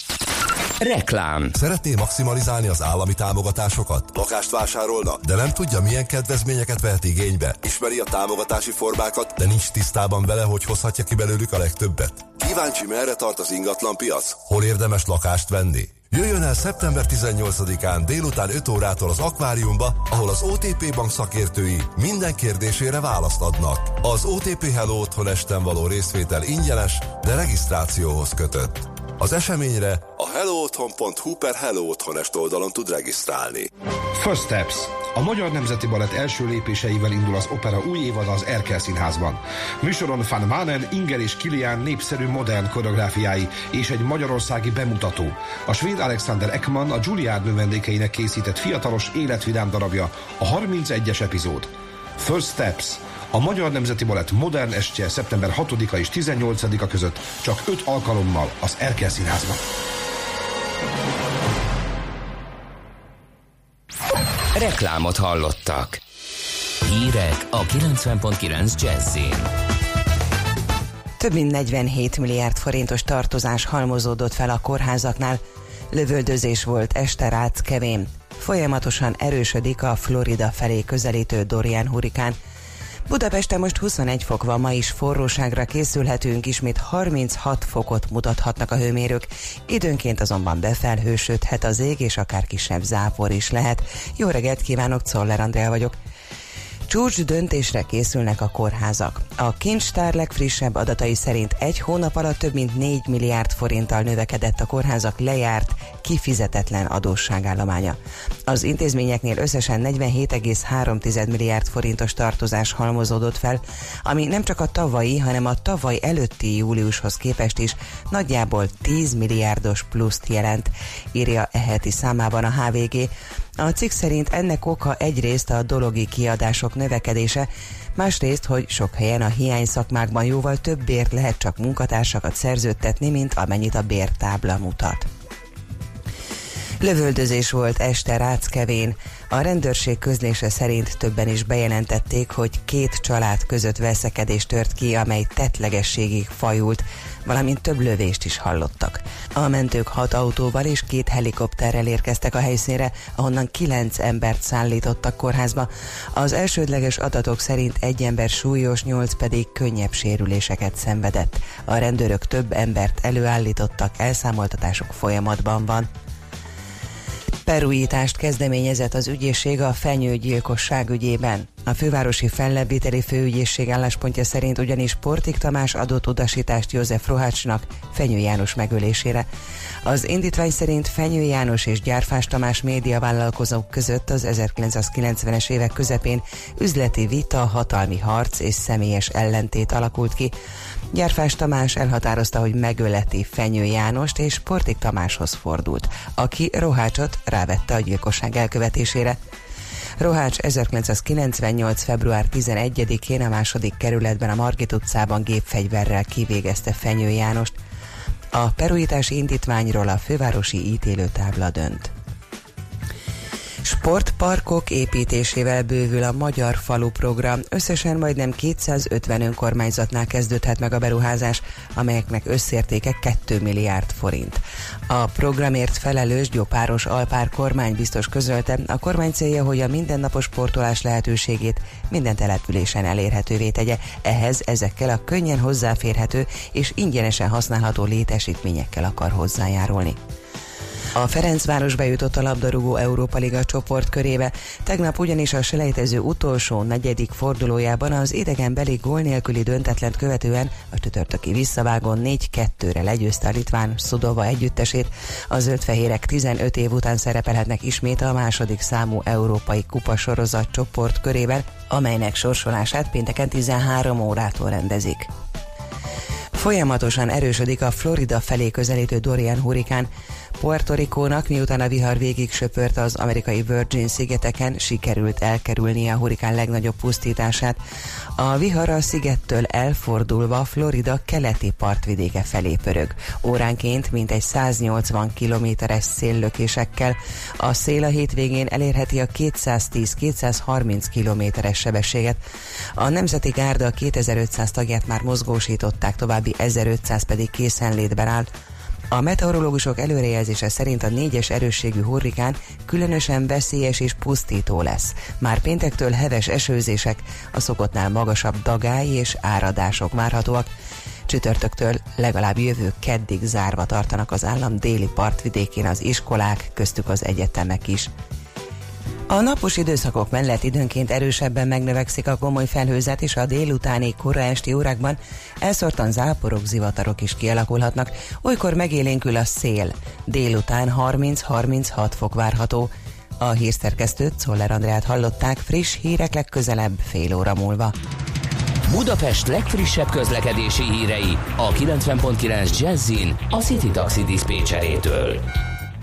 Reklám. Szeretné maximalizálni az állami támogatásokat? Lakást vásárolna, de nem tudja, milyen kedvezményeket vehet igénybe? Ismeri a támogatási formákat, de nincs tisztában vele, hogy hozhatja ki belőlük a legtöbbet? Kíváncsi, merre tart az ingatlan piac? Hol érdemes lakást venni? Jöjjön el szeptember 18-án délután 5 órától az akváriumba, ahol az OTP bank szakértői minden kérdésére választ adnak. Az OTP Hello Otthon esten való részvétel ingyenes, de regisztrációhoz kötött. Az eseményre a hellootthon.hu per Hello Otthonest oldalon tud regisztrálni. First Steps. A Magyar Nemzeti Balett első lépéseivel indul az opera új évad az Erkel Színházban. Műsoron Van Manen, Inger és Kilian népszerű modern koreográfiái és egy magyarországi bemutató. A svéd Alexander Ekman a Juilliard növendékeinek készített fiatalos életvidám darabja, a 31-es epizód. First Steps. A Magyar Nemzeti Balett modern estje szeptember 6-a és 18-a között csak 5 alkalommal az Erkel Színházban. Reklámot hallottak. Hírek a 90.9 Jazzin. Több mint 47 milliárd forintos tartozás halmozódott fel a kórházaknál. Lövöldözés volt este rác kevén. Folyamatosan erősödik a Florida felé közelítő Dorian hurikán. Budapesten most 21 fok van, ma is forróságra készülhetünk, ismét 36 fokot mutathatnak a hőmérők. Időnként azonban befelhősödhet az ég, és akár kisebb zápor is lehet. Jó reggelt kívánok, Czoller Andrea vagyok. Csúcs döntésre készülnek a kórházak. A kincstár legfrissebb adatai szerint egy hónap alatt több mint 4 milliárd forinttal növekedett a kórházak lejárt, kifizetetlen adósságállománya. Az intézményeknél összesen 47,3 milliárd forintos tartozás halmozódott fel, ami nem csak a tavalyi, hanem a tavaly előtti júliushoz képest is nagyjából 10 milliárdos pluszt jelent, írja e heti számában a HVG. A cikk szerint ennek oka egyrészt a dologi kiadások növekedése, másrészt, hogy sok helyen a hiány szakmákban jóval több bért lehet csak munkatársakat szerződtetni, mint amennyit a bértábla mutat. Lövöldözés volt este Ráckevén. A rendőrség közlése szerint többen is bejelentették, hogy két család között veszekedés tört ki, amely tetlegességig fajult, valamint több lövést is hallottak. A mentők hat autóval és két helikopterrel érkeztek a helyszínre, ahonnan kilenc embert szállítottak kórházba. Az elsődleges adatok szerint egy ember súlyos, nyolc pedig könnyebb sérüléseket szenvedett. A rendőrök több embert előállítottak, elszámoltatások folyamatban van. Perújítást kezdeményezett az ügyészség a fenyőgyilkosság ügyében. A fővárosi fellebbviteli főügyészség álláspontja szerint ugyanis Portik Tamás adott utasítást József Rohácsnak Fenyő János megölésére. Az indítvány szerint Fenyő János és Gyárfás Tamás médiavállalkozók között az 1990-es évek közepén üzleti vita, hatalmi harc és személyes ellentét alakult ki. Gyárfás Tamás elhatározta, hogy megöleti Fenyő Jánost, és Portik Tamáshoz fordult, aki Rohácsot rávette a gyilkosság elkövetésére. Rohács 1998. február 11-én a második kerületben a Margit utcában gépfegyverrel kivégezte Fenyő Jánost. A perújítási indítványról a fővárosi ítélőtábla dönt. Sportparkok építésével bővül a Magyar Falu program. Összesen majdnem 250 önkormányzatnál kezdődhet meg a beruházás, amelyeknek összértéke 2 milliárd forint. A programért felelős Gyopáros Alpár kormány biztos közölte, a kormány célja, hogy a mindennapos sportolás lehetőségét minden településen elérhetővé tegye. Ehhez ezekkel a könnyen hozzáférhető és ingyenesen használható létesítményekkel akar hozzájárulni. A Ferencváros bejutott a labdarúgó Európa Liga csoport körébe. Tegnap ugyanis a selejtező utolsó negyedik fordulójában az idegenbeli gól nélküli döntetlent követően a csütörtöki visszavágon 4-2-re legyőzte a Litván Szudova együttesét. A zöldfehérek 15 év után szerepelhetnek ismét a második számú európai kupasorozat csoport körében, amelynek sorsolását pénteken 13 órától rendezik. Folyamatosan erősödik a Florida felé közelítő Dorian hurikán. Puerto Ricónak miután a vihar végig söpört az amerikai Virgin szigeteken, sikerült elkerülnie a hurikán legnagyobb pusztítását. A vihar a szigettől elfordulva Florida keleti partvidéke felé pörög. Óránként mintegy 180 kilométeres széllökésekkel. A szél a hétvégén elérheti a 210-230 kilométeres sebességet. A Nemzeti Gárda 2500 tagját már mozgósították, további 1500 pedig készenlétben áll. A meteorológusok előrejelzése szerint a négyes erősségű hurrikán különösen veszélyes és pusztító lesz. Már péntektől heves esőzések, a szokottnál magasabb dagály és áradások várhatóak. Csütörtöktől legalább jövő keddig zárva tartanak az állam déli partvidékén az iskolák, köztük az egyetemek is. A napos időszakok mellett időnként erősebben megnövekszik a komoly felhőzet, és a délutáni kora esti órákban elszórtan záporok, zivatarok is kialakulhatnak. Olykor megélénkül a szél. Délután 30-36 fok várható. A hírszerkesztőt, Szoller Andrát hallották, friss hírek legközelebb fél óra múlva. Budapest legfrissebb közlekedési hírei a 90.9 Jazzin a City Taxi Dispécsejétől.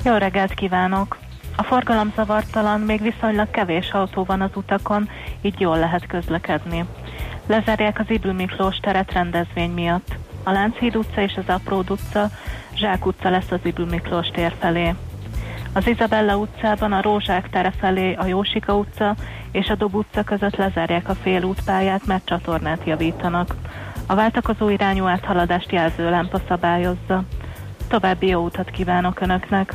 Jó reggelt kívánok! A forgalom zavartalan, még viszonylag kevés autó van az utakon, így jól lehet közlekedni. Lezárják az Ibl Miklós teret rendezvény miatt. A Lánchíd utca és az Apród utca, Zsák utca lesz az Ibl Miklós tér felé. Az Izabella utcában a Rózsák tere felé a Jósika utca és a Dob utca között lezárják a félútpályát, mert csatornát javítanak. A váltakozó irányú áthaladást jelző lámpa szabályozza. További jó utat kívánok Önöknek!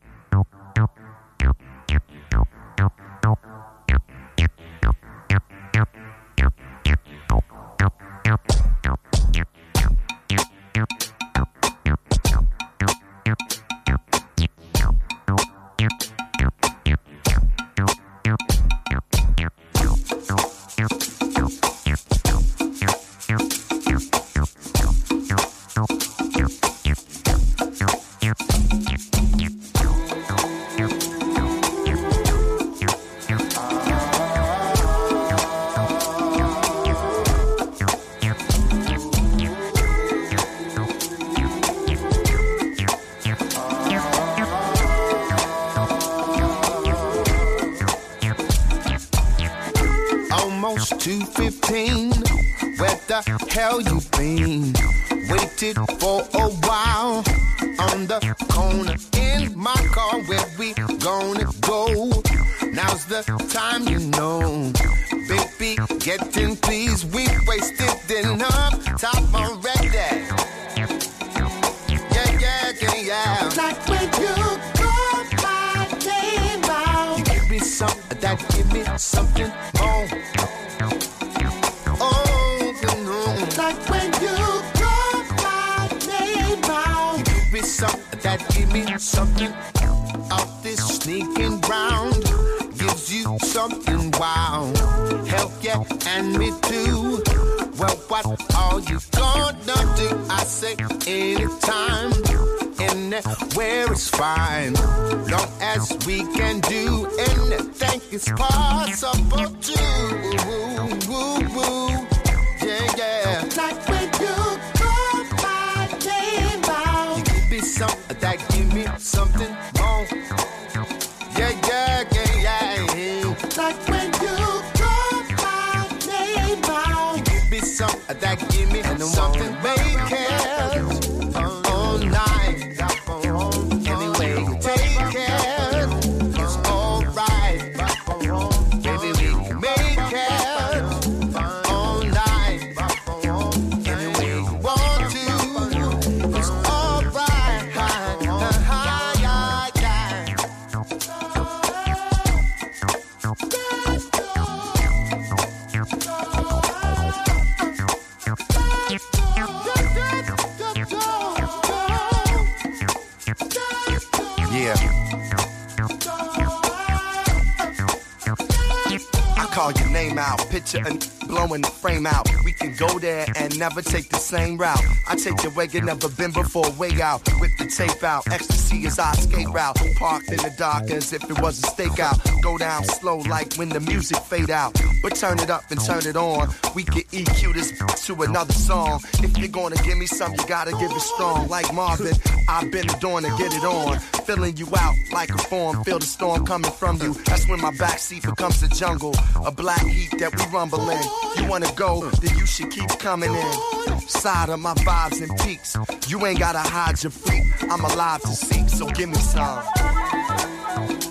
Out, picture and blowing the frame out. We can go there and never take the same route. I take your way you never been before, way out. with the tape out, ecstasy is our escape route. Parked in the dark as if it was a stakeout. Go down slow like when the music fade out. But turn it up and turn it on. We can EQ this to another song. If you're gonna give me some, you gotta give it strong. Like Marvin, I've been doing to get it on. Filling you out like a form. Feel the storm coming from you. That's when my backseat becomes a jungle. A black heat that we rumble in. You wanna go, then you should keep coming in. Side of my vibes and peaks. You ain't gotta hide your freak. I'm alive to seek, so give me some.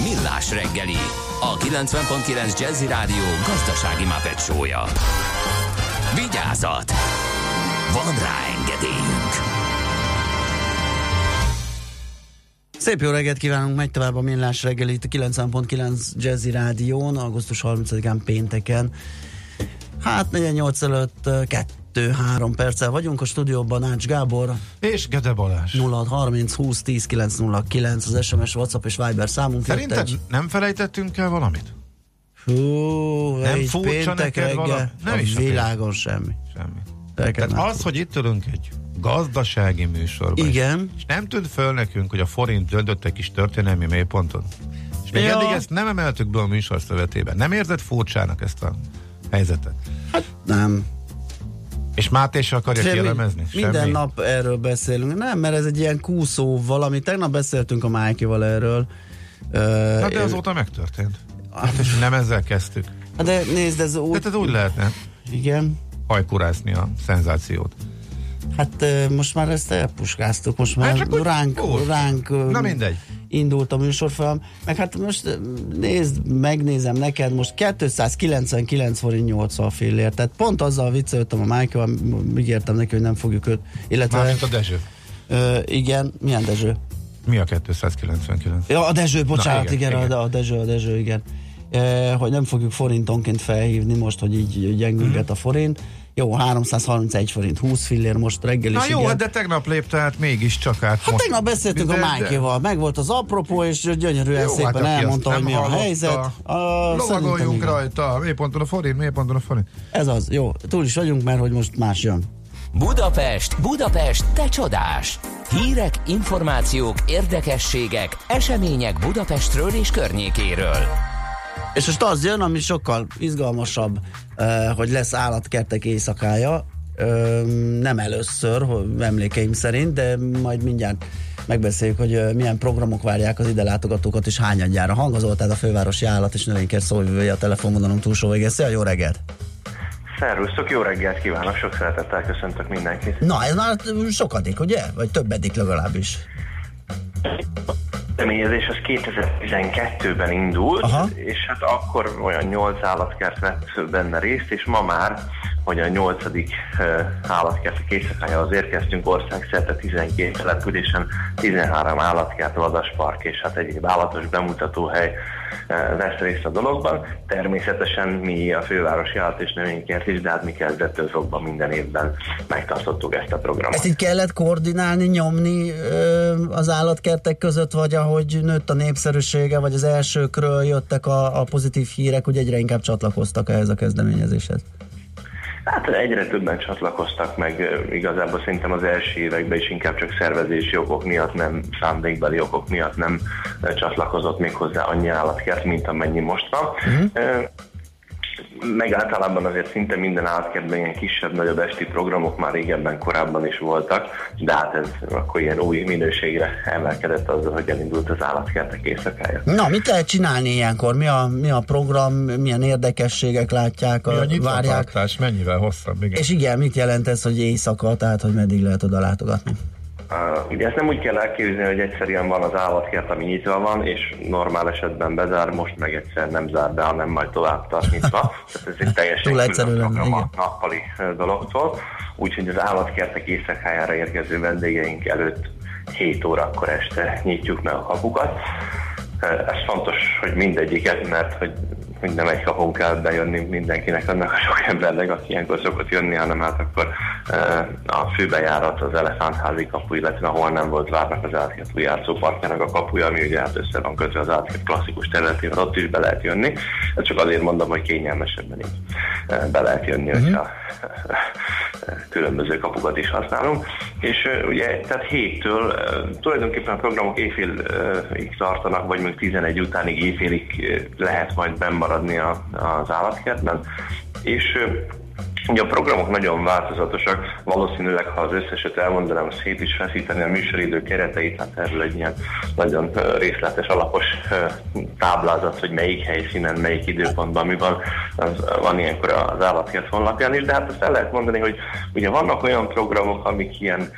Millás reggeli, a 90.9 Jazzy Rádió gazdasági mapetsója. Vigyázat! Van rá engedélyünk! Szép jó reggelt kívánunk, megy tovább a Millás reggel itt a 90.9 Jazzy Rádión, augusztus 30-án pénteken. Hát 48 előtt 2-3 perccel vagyunk a stúdióban Ács Gábor. És Gede Balázs. 0630 20 10 909 az SMS, WhatsApp és Viber számunk. Szerinted egy- nem felejtettünk el valamit? Hú, Nem furcsa neked reggel, valami? Nem is világon semmi. Semmi. Neked Tehát az, hogy itt ülünk egy gazdasági műsorban. Igen. És nem tűnt föl nekünk, hogy a forint döntött egy kis történelmi mélyponton. És még Ja. eddig ezt nem emeltük be a műsor szövetében. Nem érzed furcsának ezt a helyzetet? Nem. És Máté se akarja Semmi- kielemezni? Minden Semmi? nap erről beszélünk. Nem, mert ez egy ilyen kúszó valami. Tegnap beszéltünk a Májkival erről. Na de azóta megtörtént. Hát és nem ezzel kezdtük. Hát de nézd, ez úgy... Tehát ez úgy lehetne Igen. hajkurászni a szenzációt. Hát most már ezt elpuskáztuk, most már Hát csak úgy- ránk, úgy. ránk Na mindegy. Indult a műsorfilm. Meg hát most nézd, megnézem neked, most 299 forint 80 fillért. Tehát pont azzal viccelődtem a Michael, ígértem neki, hogy nem fogjuk őt. Illetve, Mármint a Dezső. ö, igen, milyen Dezső? Mi a 299? Ja, a Dezső, bocsánat, igen, igen, igen, igen. A, a Dezső, a Dezső, igen. E, hogy nem fogjuk forintonként felhívni most, hogy így gyengülget Mhm. a forint. Jó, 331 forint, 20 fillér most reggel Na is, jó, igen. hát de tegnap lépte át mégiscsak át. Hát most. tegnap beszéltünk De- a Májkéval, meg volt az apropó, és gyönyörűen Jó, szépen hát elmondta, hogy mi a helyzet. A, Lovagoljunk rajta, mélyponton a forint, mélyponton a forint. Ez az, jó, túl is vagyunk, mert hogy most más jön. Budapest, Budapest, te csodás! Hírek, információk, érdekességek, események Budapestről és környékéről. És most az jön, ami sokkal izgalmasabb, eh, hogy lesz állatkertek éjszakája. Nem először, emlékeim szerint, de majd mindjárt megbeszéljük, hogy milyen programok várják az ide látogatókat, és hányadjára. Hangozol, tehát a fővárosi állat és növénykert szóvivője a telefonvonalunk túlsó végén. Szia, jó reggelt! Szervusztok, jó reggelt kívánok, sok szeretettel köszöntök mindenkit. Na, ez már sokadik, ugye? Vagy többedik legalábbis. Kezdeményezés az 2012-ben indult, Aha. és hát akkor olyan 8 állatkert vett benne részt, és ma már, hogy a 8. állatkert éjszakájához érkeztünk, országszerte 12 településen, 13 állatkert, vadaspark és hát egyéb állatos bemutatóhely vesz részt a dologban. Természetesen mi a fővárosi állat és növénykert is, de hát mi kezdettől fogva minden évben megtartottuk ezt a programot. Ezt így kellett koordinálni, nyomni az állatkertek között, vagy ahogy nőtt a népszerűsége, vagy az elsőkről jöttek a, a pozitív hírek, hogy egyre inkább csatlakoztak ehhez a kezdeményezéshez? Hát egyre többen csatlakoztak meg, igazából szerintem az első években is inkább csak szervezési okok miatt, nem szándékbeli okok miatt nem csatlakozott még hozzá annyi állatkert, mint amennyi most van. Uh-huh. Meg általában azért szinte minden állatkertben ilyen kisebb-nagyobb esti programok már régebben korábban is voltak, de hát ez akkor ilyen új minőségre emelkedett azzal, hogy elindult az állatkertek éjszakája. Na, mit lehet csinálni ilyenkor? Mi a, mi a program, milyen érdekességek látják, Mi a a, várják? mennyivel hosszabb? Igen. És igen, mit jelent ez, hogy éjszaka, tehát hogy meddig lehet oda látogatni? Uh, ugye ezt nem úgy kell elképzelni, hogy egyszerűen van az állatkert, ami nyitva van, és normál esetben bezár, most meg egyszer nem zár be, hanem majd tovább tart nyitva. Tehát ez egy teljesen program a nappali dologtól. Úgyhogy az állatkertek éjszakájára érkező vendégeink előtt 7 órakor este nyitjuk meg a kapukat. Ez fontos, hogy mindegyiket, mert hogy, hogy nem egy kapun kell bejönni mindenkinek, annak a sok embernek, aki ilyenkor szokott jönni, hanem hát akkor ö, a főbejárat, az elefántházi kapu, illetve ahol nem volt várnak az új játszóparkjának a kapuja, ami ugye hát össze van kötve az állatkert klasszikus területével, ott is be lehet jönni. Ezt csak azért mondom, hogy kényelmesebben így ö, be lehet jönni, hogyha különböző kapukat is használunk. És ugye, tehát héttől tulajdonképpen a programok éjfélig tartanak, vagy még 11 utánig éjfélig lehet majd bennmaradni a, az állatkertben. És Ugye a programok nagyon változatosak, valószínűleg ha az összeset elmondanám, szét is feszíteni a műsoridő kereteit, hát erről egy ilyen nagyon részletes, alapos táblázat, hogy melyik helyszínen, melyik időpontban mi van, az van ilyenkor az állatkert honlapján is, de hát azt el lehet mondani, hogy ugye vannak olyan programok, amik ilyen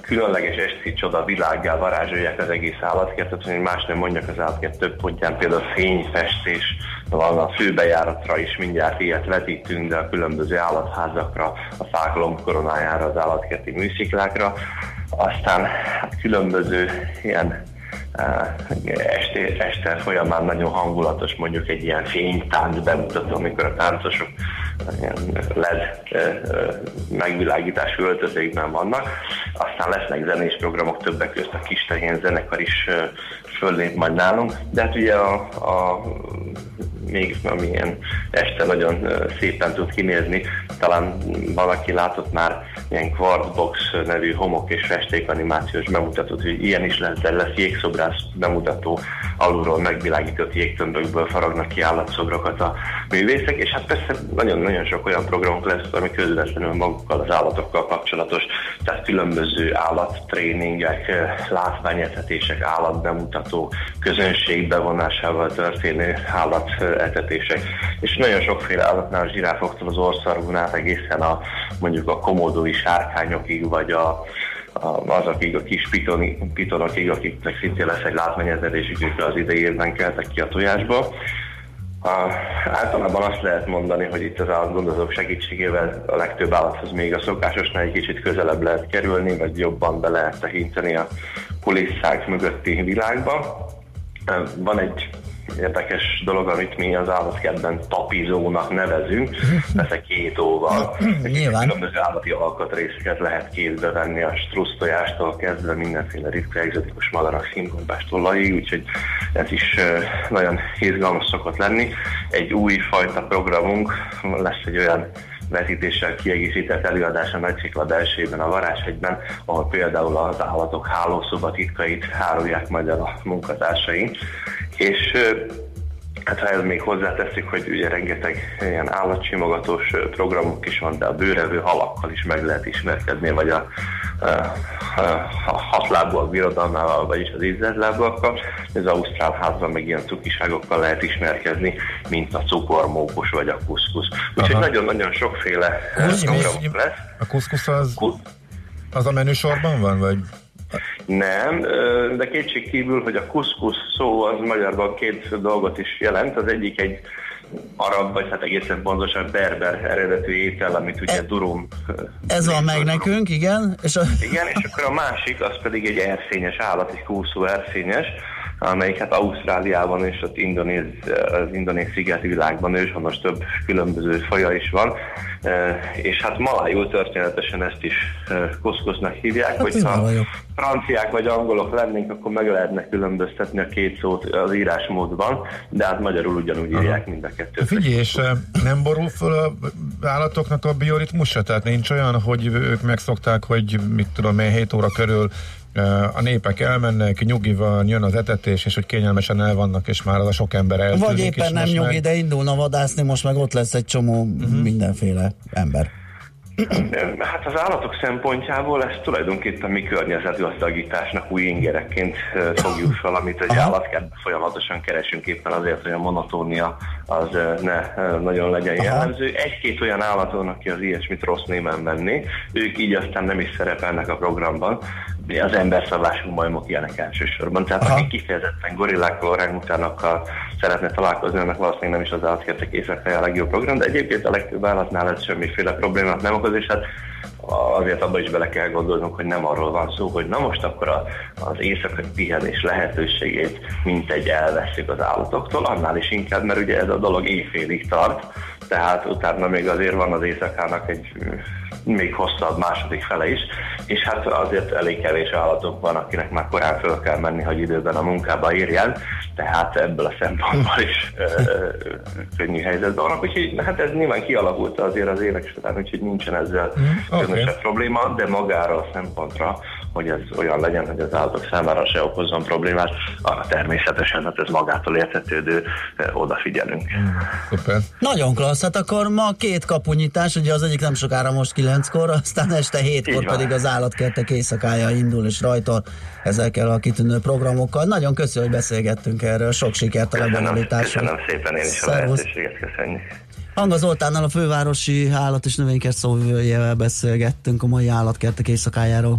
különleges esti csoda világgá varázsolják az egész állatkertet, hogy más nem mondjak az állatkert több pontján, például fényfestés, van a főbejáratra is mindjárt ilyet vetítünk, de a különböző állatházakra, a fák lombkoronájára, az állatkerti műsziklákra. Aztán különböző ilyen este, este folyamán nagyon hangulatos mondjuk egy ilyen fénytánc bemutató, amikor a táncosok ilyen LED megvilágítású öltözékben vannak. Aztán lesznek zenés programok, többek között a kis tehén zenekar is föllép majd nálunk, de hát ugye a, a még amilyen este nagyon szépen tud kinézni. Talán valaki látott már ilyen Quartzbox nevű homok és festékanimációs bemutatót, hogy ilyen is lesz, de lesz jégszobrász bemutató, alulról megvilágított jégtömbökből faragnak ki állatszobrokat a művészek, és hát persze nagyon-nagyon sok olyan programok lesz, ami közvetlenül magukkal az állatokkal kapcsolatos, tehát különböző állattréningek, ö, látványetetések, állatbemutató, közönség bevonásával történő állatetetések, és nagyon sokféle állatnál, a zsiráfoktól az orszarvon egészen a mondjuk a komódói sárkányokig, vagy a, a, azokig a kis pitoni, pitonokig, akiknek szintén lesz egy látványetetésük, ők az idei évben keltek ki a tojásból. A, általában azt lehet mondani, hogy itt az állatgondozók segítségével a legtöbb állathoz még a szokásosnál egy kicsit közelebb lehet kerülni, vagy jobban be lehet tekinteni a kulisszák mögötti világba. Van egy érdekes dolog, amit mi az állatkertben tapizónak nevezünk, ez két óval. Nyilván. Különböző állati alkatrészeket lehet kézbe venni, a strusztojástól kezdve mindenféle ritka egzotikus madarak színgombástól lajig, úgyhogy ez is nagyon izgalmas szokott lenni. Egy új fajta programunk, lesz egy olyan vetítéssel kiegészített előadás a Nagycikla belsejében, a Varázshegyben, ahol például az állatok hálószoba titkait hárulják majd el a munkatársaink. És Hát ha ez még hozzáteszik, hogy ugye rengeteg ilyen állatsimogatós programok is van, de a bőrevő halakkal is meg lehet ismerkedni, vagy a, a, a hatlábúak birodalmával, vagyis az ízletlábúakkal. Az Ausztrál házban meg ilyen cukiságokkal lehet ismerkedni, mint a cukormókos vagy a kuszkusz. Úgyhogy nagyon-nagyon sokféle programok lesz. A kuszkusz az, az a menüsorban van, vagy? Nem, de kétség kívül, hogy a kuszkusz szó az magyarban két dolgot is jelent. Az egyik egy arab, vagy hát egészen pontosan berber eredetű étel, amit ugye durum. ö, Ez van meg nekünk, igen. És a... Igen, és akkor a másik, az pedig egy erszényes állat, egy kúszó erszényes, amelyik hát Ausztráliában és az indonéz, az indonéz szigeti világban őshonos több különböző faja is van, E, és hát malájul történetesen ezt is e, kuszkusznak hívják, Hát hogyha franciák vagy angolok lennénk, akkor meg lehetne különböztetni a két szót az írásmódban, de hát magyarul ugyanúgy írják mind a kettőt. Figyelj, és eh, nem borul föl a állatoknak a bioritmusa? Tehát nincs olyan, hogy ők megszokták, hogy mit tudom én, 7 óra körül a népek elmennek, nyugi van, jön az etetés, és hogy kényelmesen el vannak, és már az a sok ember eltűnik. Vagy éppen nem nyugi, meg- de indulna vadászni, most meg ott lesz egy csomó mindenféle ember. Hát az állatok szempontjából ezt tulajdonképpen mi környezetgazdagításnak új ingerekként fogjuk fel, amit egy állatkertben folyamatosan keresünk éppen azért, hogy a monotónia az ne nagyon legyen jellemző. Egy-két olyan állaton, aki az ilyesmit rossz némen venné, ők így aztán nem is szerepelnek a programban. Az emberszabású majmok ilyenek elsősorban. Tehát Aha. aki kifejezetten gorillákkal, orángutánokkal szeretne találkozni, annak valószínűleg nem is az állatkertek éjszakája a legjobb program, de egyébként a legtöbb állatnál ez semmiféle problémát nem okoz, és hát azért abba is bele kell gondolnunk, hogy nem arról van szó, hogy na most akkor a, az éjszakai pihenés lehetőségét mint egy elveszük az állatoktól, annál is inkább, mert ugye ez a dolog éjfélig tart, tehát utána még azért van az éjszakának egy még hosszabb második fele is, és hát azért elég kevés állatok van, akinek már korán föl kell menni, hogy időben a munkába érjen, tehát ebből a szempontból is ö, ö, könnyű helyzetben vannak, úgyhogy hát ez nyilván kialakult azért az évek során, úgyhogy nincsen ezzel oké. különösebb probléma, de magára a szempontra, hogy ez olyan legyen, hogy az állatok számára se okozzon problémát, arra természetesen, hát ez magától értetődő, odafigyelünk. Szuper. Nagyon klassz, hát akkor ma két kapunyítás, ugye az egyik nem sokára most kilenckor, aztán este hétkor pedig az állatkertek éjszakája indul és rajtol ezekkel a kitűnő programokkal. Nagyon köszönöm, hogy beszélgettünk erről, sok sikert a Köszönöm, lebonyolításhoz. köszönöm szépen én is a Szervusz. lehetőséget, köszönjük. Hanga Zoltánnal a fővárosi állat és növénykert szóvivőjével beszélgettünk a mai állatkertek éjszakájáról.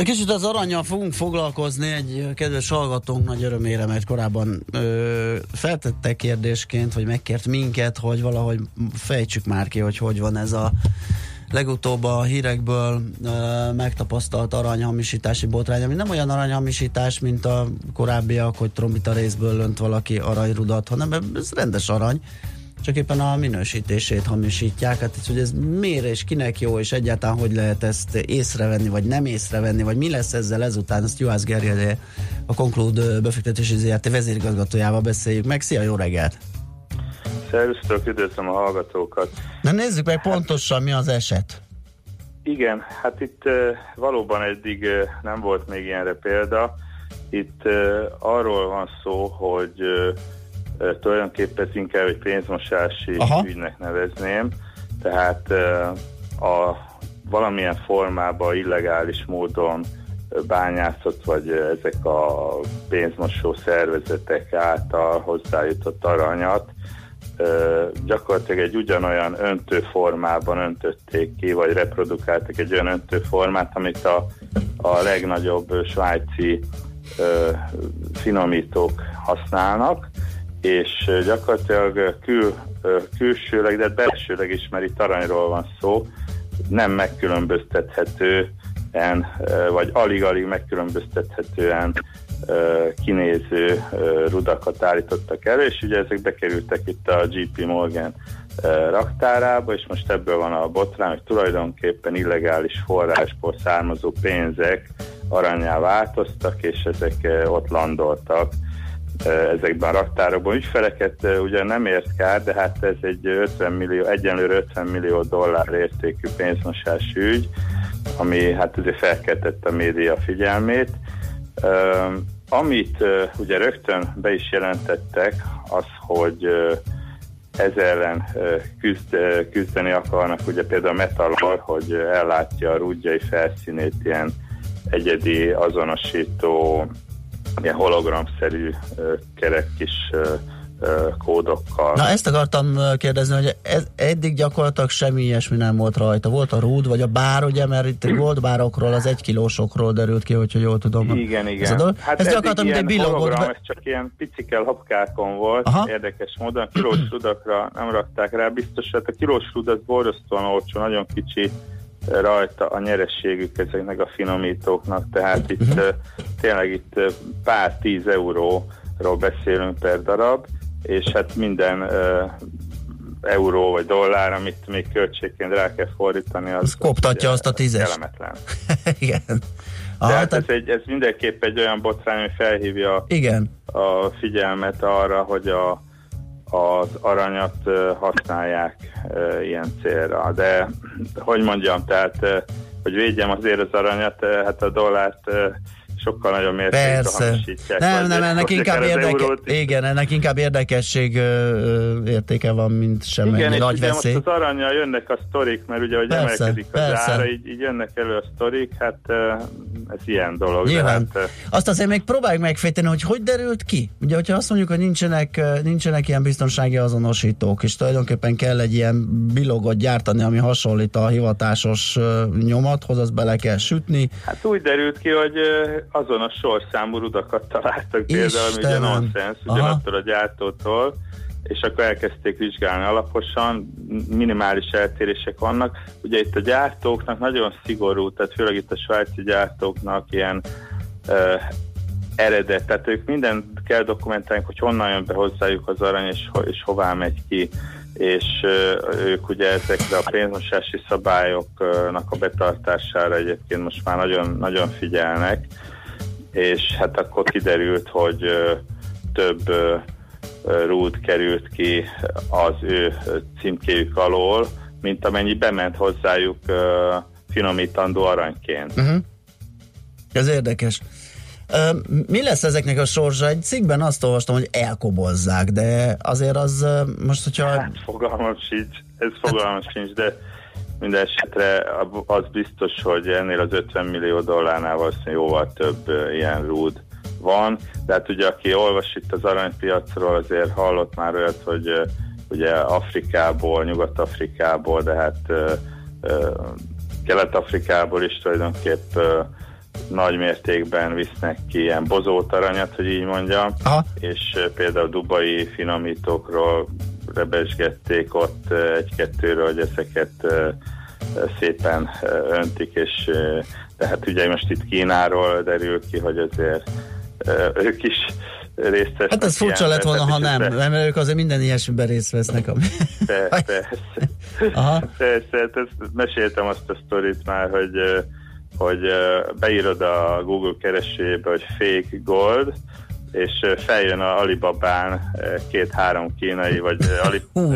Egy kicsit az aranyjal fogunk foglalkozni, egy kedves hallgatónk nagy örömére, mert korábban ö, feltette kérdésként, vagy megkért minket, hogy valahogy fejtsük már ki, hogy hogy van ez a legutóbb a hírekből ö, megtapasztalt aranyhamisítási botrány, ami nem olyan aranyhamisítás, mint a korábbiak, hogy trombita részből lönt valaki aranyrudat, hanem ez rendes arany, csak éppen a minősítését hamisítják. Hát hogy ez miért és kinek jó, és egyáltalán hogy lehet ezt észrevenni, vagy nem észrevenni, vagy mi lesz ezzel ezután, ezt Juhász Gergely, a Conclude befektetési ZRT vezérigazgatójával beszéljük meg. Szia, jó reggelt! Szervusztok, üdvözlöm a hallgatókat. Na nézzük meg pontosan, mi az eset. Igen, hát itt uh, valóban eddig uh, nem volt még ilyenre példa. Itt uh, arról van szó, hogy uh, tulajdonképpen ez inkább egy pénzmosási Aha. ügynek nevezném. Tehát a valamilyen formában illegális módon bányászott, vagy ezek a pénzmosó szervezetek által hozzájutott aranyat gyakorlatilag egy ugyanolyan öntő formában öntötték ki, vagy reprodukáltak egy olyan öntő formát, amit a, a legnagyobb svájci ö, finomítók használnak, és gyakorlatilag kül, külsőleg, de belsőleg is, mert itt aranyról van szó, nem megkülönböztethetően, vagy alig-alig megkülönböztethetően kinéző rudakat állítottak elő, és ugye ezek bekerültek itt a JP Morgan raktárába, és most ebből van a botrány, hogy tulajdonképpen illegális forrásból származó pénzek aranyá változtak, és ezek ott landoltak ezekben a raktárokban. Ügyfeleket ugye nem ért kár, de hát ez egy 50 millió, egyenlőre 50 millió dollár értékű pénzmosás ügy, ami hát azért felkeltette a média figyelmét. Amit ugye rögtön be is jelentettek, az, hogy ez ellen küzd, küzdeni akarnak, ugye például a Metalor, hogy ellátja a rúdjai felszínét ilyen egyedi azonosító, ilyen hologramszerű kerek kis kódokkal. Na ezt akartam kérdezni, hogy ez, eddig gyakorlatilag semmi ilyesmi nem volt rajta. Volt a rúd, vagy a bár, ugye, mert itt goldbárokról, az egykilósokról derült ki, hogyha jól tudom. Igen, Ez, a igen. Hát ez gyakorlatilag, mint egy ilyen billogott. hologram, Be... ez csak ilyen picikel hapkákon volt. Aha. érdekes módon. Kilós rudakra nem rakták rá, biztos, hát a kilós rud az borzasztóan olcsó, nagyon kicsi rajta a nyerességük ezeknek a finomítóknak, tehát itt uh, tényleg itt pár tíz euróról beszélünk per darab, és hát minden uh, euró vagy dollár, amit még költségként rá kell fordítani, az, koptatja ugye azt a tízes. kellemetlen. Igen. De Aha, hát tehát- ez, egy, ez mindenképp egy olyan botrány, ami felhívja Igen. a figyelmet arra, hogy a, az aranyat használják ilyen célra. De hogy mondjam, tehát hogy védjem azért az aranyat, hát a dollárt sokkal nagyobb mértékben Persze. Nem, nem, ennek inkább, az érdeke, igen, ennek inkább érdekesség ö, értéke van, mint sem Igen, és nagy ugye veszély. most az aranyjal jönnek a sztorik, mert ugye, hogy Persze, emelkedik az persze. ára, így, így jönnek elő a sztorik, hát ez ilyen dolog. Nyilván. Hát, Azt azért még próbáljuk megfejteni, hogy hogy derült ki. Ugye, hogyha azt mondjuk, hogy nincsenek, nincsenek ilyen biztonsági azonosítók, és tulajdonképpen kell egy ilyen bilogot gyártani, ami hasonlít a hivatásos nyomathoz, azt bele kell sütni. Hát úgy derült ki, hogy ö, azonos sorszámú rudakat találtak például, ami ugye nonsens, ugyanattól a gyártótól, és akkor elkezdték vizsgálni alaposan, minimális eltérések vannak. Ugye itt a gyártóknak nagyon szigorú, tehát főleg itt a svájci gyártóknak ilyen ö, eredet, tehát ők mindent kell dokumentálni, hogy honnan jön be hozzájuk az arany, és, ho- és hová megy ki. És ők ugye ezekre a pénzmosási szabályoknak a betartására egyébként most már nagyon, nagyon figyelnek, és hát akkor kiderült, hogy több rúd került ki az ő címkéjük alól, mint amennyi bement hozzájuk finomítandó aranyként. Uh-huh. Ez érdekes. Mi lesz ezeknek a sorsa? Egy cikkben azt olvastam, hogy elkobozzák, de azért az most, hogyha... Hát fogalmam sincs, ez fogalmam sincs, de minden esetre az biztos, hogy ennél az 50 millió dollárnál valószínűleg jóval több ilyen rúd van, de hát ugye aki olvas itt az aranypiacról, azért hallott már olyat, hogy ugye Afrikából, Nyugat-Afrikából, de hát Kelet-Afrikából is tulajdonképp nagy mértékben visznek ki ilyen bozót aranyat, hogy így mondjam, Aha. és például dubai finomítókról rebesgették ott egy-kettőről, hogy ezeket szépen öntik, és de hát ugye most itt Kínáról derül ki, hogy azért ők is részt vesznek. Hát ez furcsa lett volna, ha nem, is mert ők azért minden ilyesmiben részt vesznek. Ami... Persze, persze. Aha. Persze, hát ezt meséltem azt a sztorit már, hogy, hogy beírod a Google keresőjébe, hogy fake gold, és feljön a Alibabán két-három kínai, vagy Ali,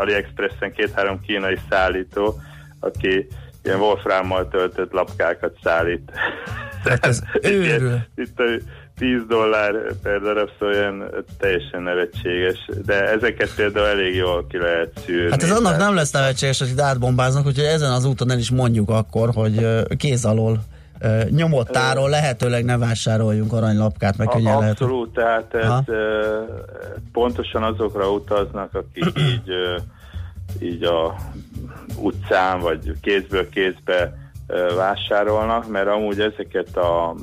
AliExpressen két-három kínai szállító, aki ilyen wolframmal töltött lapkákat szállít. Hát ez őrül. Itt a 10 dollár per darab, szóval ilyen teljesen nevetséges, de ezeket például elég jól ki lehet szűrni. Hát ez annak Tehát- nem lesz nevetséges, hogy átbombáznak, úgyhogy ezen az úton el is mondjuk akkor, hogy kéz alól nyomottáról lehetőleg ne vásároljunk aranylapkát, meg könnyen lehet. Abszolút, tehát ez, pontosan azokra utaznak, akik így, így a utcán, vagy kézből kézbe vásárolnak, mert amúgy ezeket a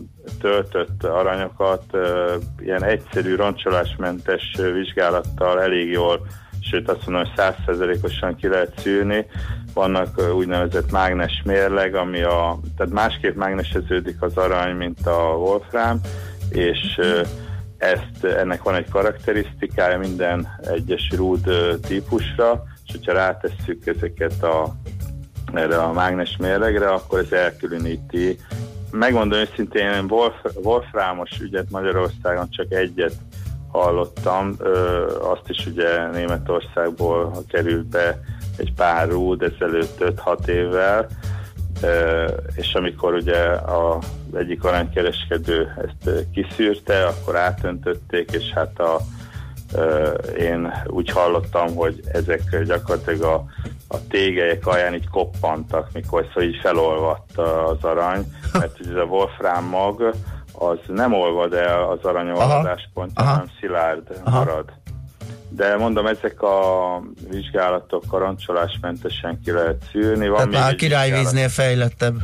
töltött aranyokat ilyen egyszerű, roncsolásmentes vizsgálattal elég jól, sőt azt mondom, hogy százszerzelékosan ki lehet szűrni. Vannak úgynevezett mágnes mérleg, ami a, tehát másképp mágneseződik az arany, mint a wolfram, és ezt, ennek van egy karakterisztikája minden egyes rúd típusra, és hogyha rátesszük ezeket a, erre a mágnes mérlegre, akkor ez elkülöníti. Megmondom őszintén, én Wolf, Wolframos ügyet Magyarországon csak egyet hallottam, ö, azt is ugye Németországból került be egy pár rúd ezelőtt 5-6 évvel, Ö, és amikor ugye a egyik aranykereskedő ezt kiszűrte, akkor átöntötték, és hát a, ö, én úgy hallottam, hogy ezek gyakorlatilag a, a tégelyek alján így koppantak, mikor szóval így felolvadt az arany, mert ez a wolfram mag az nem olvad el az aranyolvadás pontja, hanem szilárd Aha. marad. De mondom, ezek a vizsgálatok karancsolásmentesen ki lehet szűrni. Van Tehát már a királyvíznél fejlettebb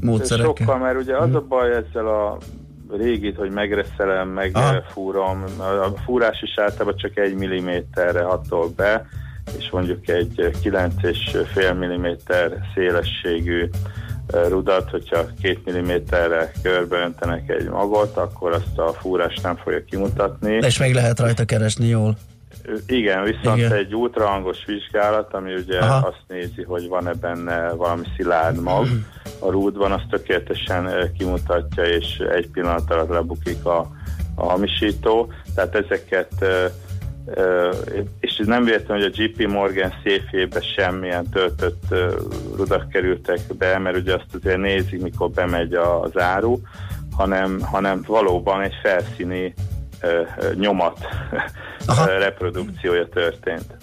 módszerekkel. Sokkal, mert ugye az a baj ezzel a régit, hogy megreszelem, megfúrom. A fúrás is általában csak egy milliméterre hatol be, és mondjuk egy 9,5 milliméter szélességű rudat, hogyha két milliméterre körbe öntenek egy magot, akkor azt a fúrás nem fogja kimutatni. És még lehet rajta keresni jól. Igen, viszont Igen. egy ultrahangos vizsgálat, ami ugye Aha. azt nézi, hogy van-e benne valami szilárd mag a rúdban, azt tökéletesen ö, kimutatja, és egy pillanat alatt lebukik a, a hamisító. Tehát ezeket ö, és nem véletlen, hogy a JP Morgan széfjébe semmilyen töltött rudak kerültek be, mert ugye azt azért nézik, mikor bemegy az áru, hanem, hanem valóban egy felszíni nyomat ö, reprodukciója történt.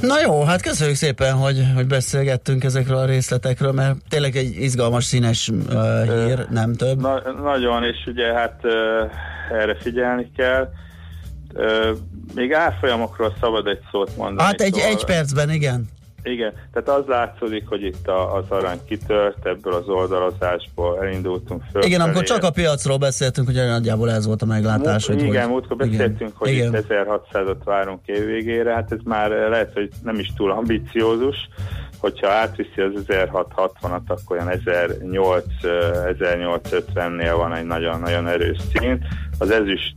Na jó, hát köszönjük szépen, hogy, hogy beszélgettünk ezekről a részletekről, mert tényleg egy izgalmas, színes uh, hír, nem több. Na, nagyon, és ugye hát ö, erre figyelni kell. Még árfolyamokról szabad egy szót mondani. Hát egy, szóval- egy percben, igen. Igen, tehát az látszódik, hogy itt a, az arany kitört, ebből az oldalazásból elindultunk föl. Igen, amikor csak a piacról beszéltünk, hogy nagyjából ez volt a meglátás. hogy igen, hogy, múltkor beszéltünk, hogy igen. itt 1600-at várunk év végére, hát ez már lehet, hogy nem is túl ambiciózus, hogyha átviszi az 1660-at, akkor olyan 1800, 1850-nél van egy nagyon-nagyon erős szint. Az ezüst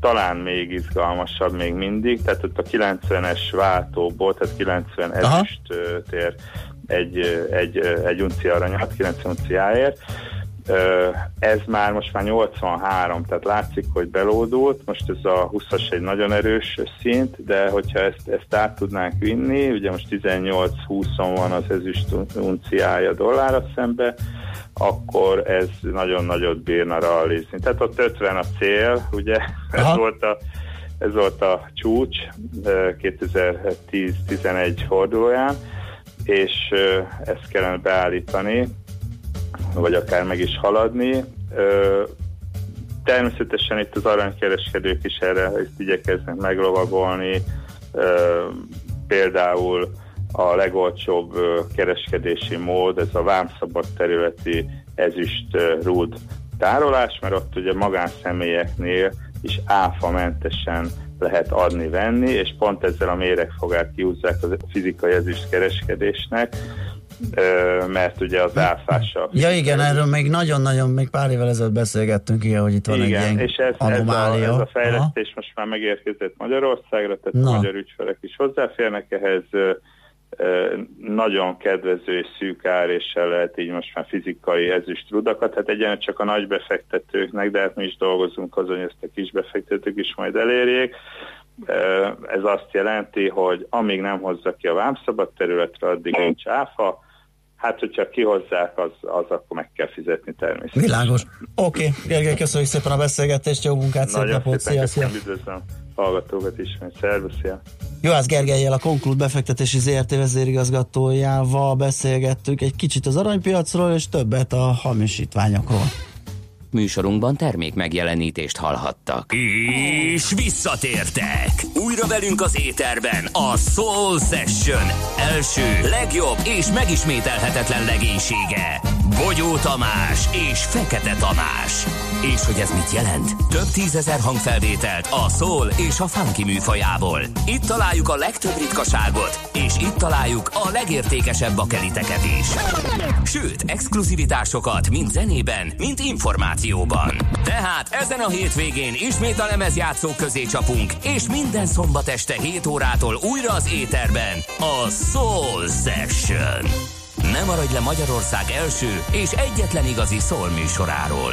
talán még izgalmasabb még mindig, tehát ott a 90-es váltóból, tehát 90 Aha. ezüst ö, tér egy, egy, egy unci aranyat, 90 unciáért. Ez már most már 83, tehát látszik, hogy belódult. Most ez a 20-as egy nagyon erős szint, de hogyha ezt, ezt át tudnánk vinni, ugye most 18-20-on van az ezüst unciája dollárra szembe, akkor ez nagyon nagyot bírna realizni. Tehát ott 50 a cél, ugye, ez Aha. volt a ez volt a csúcs ö, 2010-11 fordulóján, és ezt kellene beállítani, vagy akár meg is haladni. Természetesen itt az aranykereskedők is erre ezt igyekeznek meglovagolni. Például a legolcsóbb kereskedési mód, ez a vámszabad területi ezüst rúd tárolás, mert ott ugye magánszemélyeknél is áfamentesen lehet adni-venni, és pont ezzel a méregfogát kiúzzák a fizikai ezüst kereskedésnek, mert ugye az áfása. Ja igen, erről még nagyon-nagyon, még pár évvel ezelőtt beszélgettünk, ilyen, hogy itt van Igen, egy ilyen és ez, ez, a, ez a fejlesztés most már megérkezett Magyarországra, tehát Na. magyar ügyfelek is hozzáférnek ehhez. Nagyon kedvező és szűk áréssel lehet így most már fizikai ezüst rudakat, hát egyenlően csak a nagy befektetőknek, de hát mi is dolgozunk azon, hogy ezt a kis befektetők is majd elérjék. Ez azt jelenti, hogy amíg nem hozza ki a vámszabad területre, addig nincs áfa, hát hogyha kihozzák, az, az akkor meg kell fizetni természetesen. Világos. Oké, okay. Gergely, köszönjük szépen a beszélgetést, jó munkát, szép Nagyon napot, szia, szia. üdvözlöm hallgatókat is, szervusz, szia. Juhász Gergelyel, a Conclude befektetési ZRT vezérigazgatójával beszélgettük egy kicsit az aranypiacról, és többet a hamisítványokról. Műsorunkban termék megjelenítést hallhattak. És visszatértek! Újra velünk az éterben a Soul Session első, legjobb és megismételhetetlen legénysége. Bogyó Tamás és Fekete Tamás. És hogy ez mit jelent? Több tízezer hangfelvételt a soul és a funky műfajából. Itt találjuk a legtöbb ritkaságot, és itt találjuk a legértékesebb bakeliteket is. Sőt, exkluzivitásokat mind zenében, mind információban. Tehát ezen a hétvégén ismét a lemezjátszók közé csapunk, és minden szombat este 7 órától újra az éterben a Soul Session. Ne maradj le Magyarország első és egyetlen igazi soul műsoráról.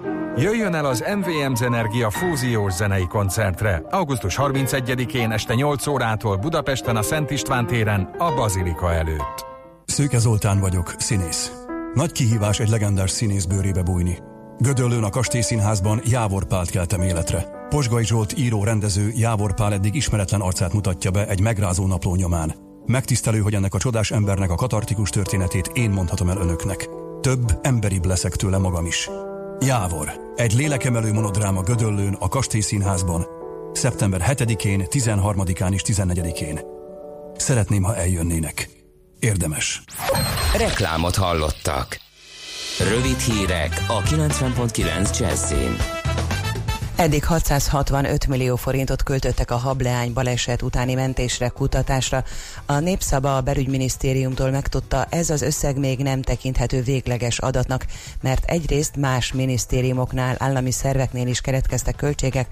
Jöjjön el az MVM Energia fúziós zenei koncertre. Augusztus 31-én este 8 órától Budapesten a Szent István téren a Bazilika előtt. Szőke Zoltán vagyok, színész. Nagy kihívás egy legendás színész bőrébe bújni. Gödöllőn a Kastély Színházban Jávor Pált keltem életre. Posgai Zsolt író rendező Jávor Pál eddig ismeretlen arcát mutatja be egy megrázó napló nyomán. Megtisztelő, hogy ennek a csodás embernek a katartikus történetét én mondhatom el önöknek. Több emberibb leszek tőle magam is. Jávor. Egy lélekemelő monodráma Gödöllőn a Kastély Színházban. Szeptember 7-én, 13-án és 14-én. Szeretném, ha eljönnének. Érdemes. Reklámot hallottak. Rövid hírek a 90.9 Jazzin. Eddig 665 millió forintot költöttek a hableány baleset utáni mentésre, kutatásra. A Népszaba a belügyminisztériumtól megtudta, ez az összeg még nem tekinthető végleges adatnak, mert egyrészt más minisztériumoknál, állami szerveknél is keretkeztek költségek,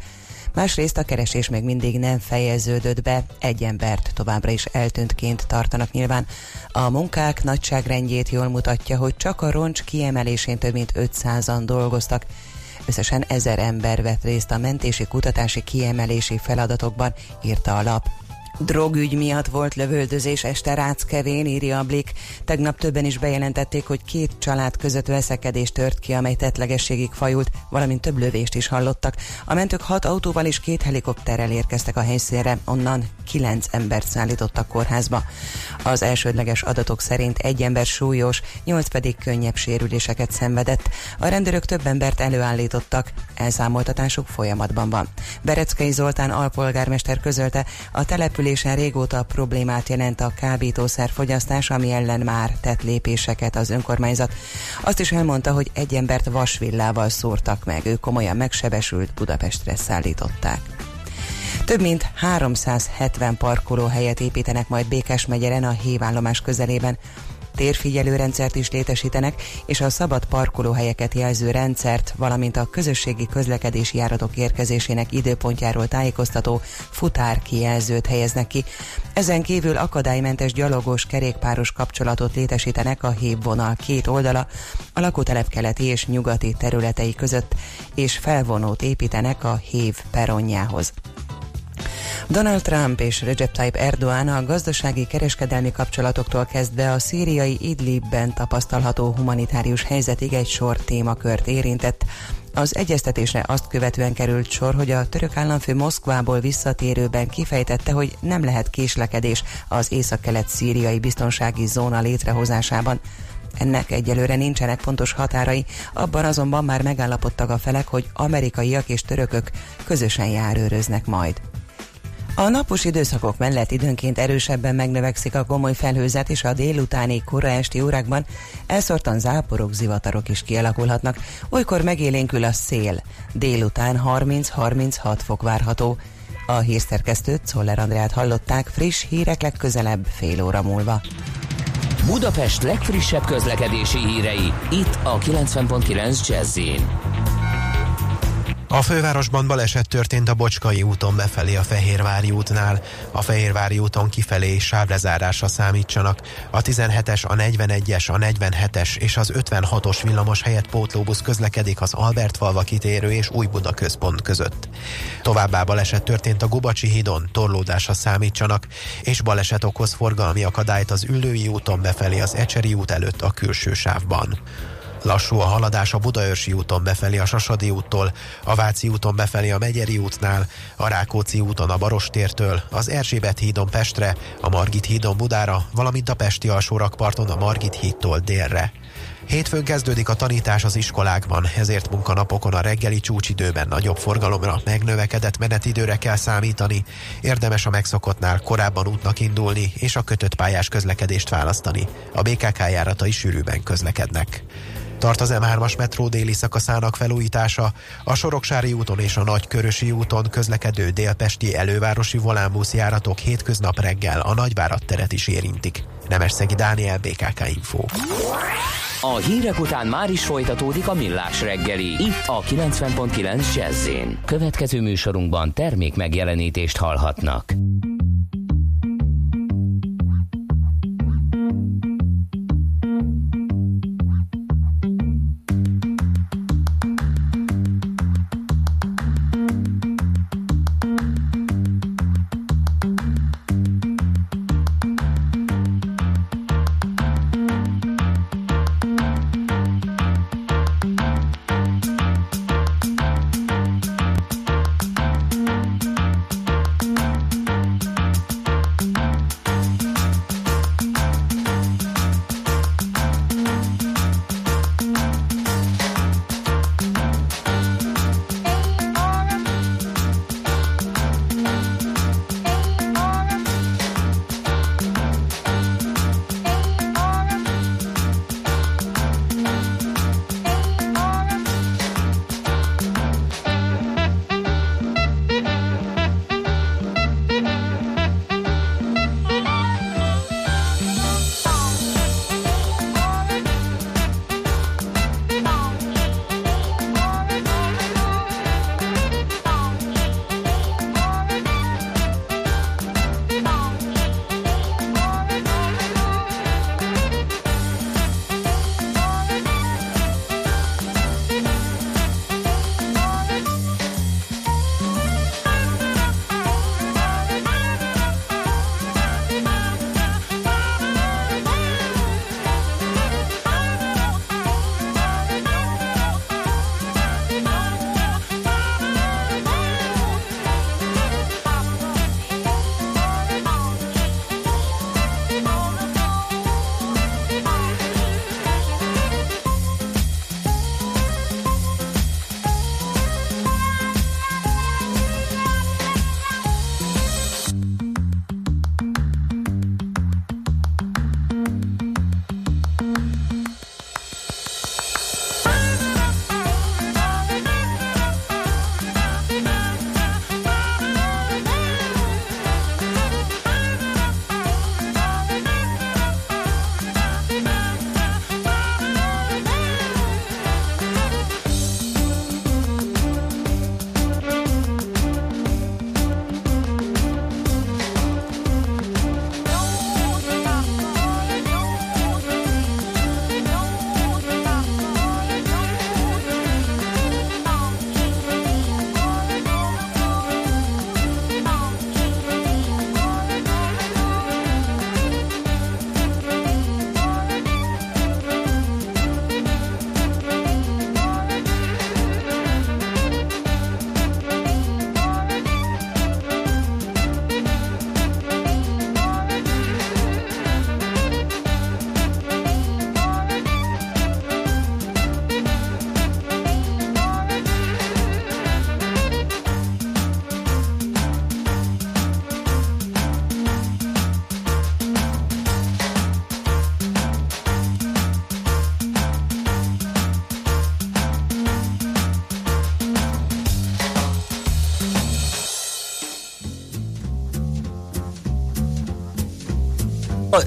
Másrészt a keresés még mindig nem fejeződött be, egy embert továbbra is eltűntként tartanak nyilván. A munkák nagyságrendjét jól mutatja, hogy csak a roncs kiemelésén több mint 500-an dolgoztak. Összesen ezer ember vett részt a mentési kutatási kiemelési feladatokban, írta a lap. Drogügy miatt volt lövöldözés este Ráckevén, írja a Blik. Tegnap többen is bejelentették, hogy két család között veszekedés tört ki, amely tetlegességig fajult, valamint több lövést is hallottak. A mentők hat autóval és két helikopterrel érkeztek a helyszínre, onnan kilenc embert szállítottak kórházba. Az elsődleges adatok szerint egy ember súlyos, nyolc pedig könnyebb sérüléseket szenvedett. A rendőrök több embert előállítottak, elszámoltatásuk folyamatban van. Bereckei Zoltán alpolgármester közölte, a településen régóta problémát jelent a kábítószer fogyasztás, ami ellen már tett lépéseket az önkormányzat. Azt is elmondta, hogy egy embert vasvillával szórtak meg, ő komolyan megsebesült, Budapestre szállították. Több mint 370 parkolóhelyet építenek majd Békás megyeren a hévállomás közelében. Térfigyelő rendszert is létesítenek, és a szabad parkolóhelyeket jelző rendszert, valamint a közösségi közlekedési járatok érkezésének időpontjáról tájékoztató futár kijelzőt helyeznek ki. Ezen kívül akadálymentes gyalogos kerékpáros kapcsolatot létesítenek a hévvonal két oldala, a lakótelep keleti és nyugati területei között, és felvonót építenek a hév peronjához. Donald Trump és Recep Tayyip Erdoğan a gazdasági kereskedelmi kapcsolatoktól kezdve a szíriai Idlibben tapasztalható humanitárius helyzetig egy sor témakört érintett. Az egyeztetésre azt követően került sor, hogy a török államfő Moszkvából visszatérőben kifejtette, hogy nem lehet késlekedés az északkelet szíriai biztonsági zóna létrehozásában. Ennek egyelőre nincsenek pontos határai, abban azonban már megállapodtak a felek, hogy amerikaiak és törökök közösen járőröznek majd. A napos időszakok mellett időnként erősebben megnövekszik a komoly felhőzet, és a délutáni kora esti órákban elszortan záporok, zivatarok is kialakulhatnak. Olykor megélénkül a szél. Délután 30-36 fok várható. A hírszerkesztőt Szoller Andrát hallották friss hírek legközelebb fél óra múlva. Budapest legfrissebb közlekedési hírei, itt a 90.9 jazz a fővárosban baleset történt a Bocskai úton befelé a Fehérvári útnál. A Fehérvári úton kifelé sávlezárásra számítsanak. A 17-es, a 41-es, a 47-es és az 56-os villamos helyett pótlóbusz közlekedik az Albertfalva kitérő és Új Buda központ között. Továbbá baleset történt a Gubacsi hídon, torlódásra számítsanak, és baleset okoz forgalmi akadályt az Üllői úton befelé az Ecseri út előtt a külső sávban. Lassú a haladás a Budaörsi úton befelé a Sasadi úttól, a Váci úton befelé a Megyeri útnál, a Rákóczi úton a Barostértől, az Erzsébet hídon Pestre, a Margit hídon Budára, valamint a Pesti alsórakparton a Margit hídtól délre. Hétfőn kezdődik a tanítás az iskolákban, ezért munkanapokon a reggeli csúcsidőben nagyobb forgalomra, megnövekedett menetidőre kell számítani. Érdemes a megszokottnál korábban útnak indulni és a kötött pályás közlekedést választani. A BKK járatai sűrűben közlekednek. Tart az M3-as metró déli szakaszának felújítása, a Soroksári úton és a Nagykörösi úton közlekedő délpesti elővárosi volánbusz járatok hétköznap reggel a Nagyvárat teret is érintik. Nemesszegi Dániel, BKK Info. A hírek után már is folytatódik a millás reggeli, itt a 90.9 jazz Következő műsorunkban termék megjelenítést hallhatnak.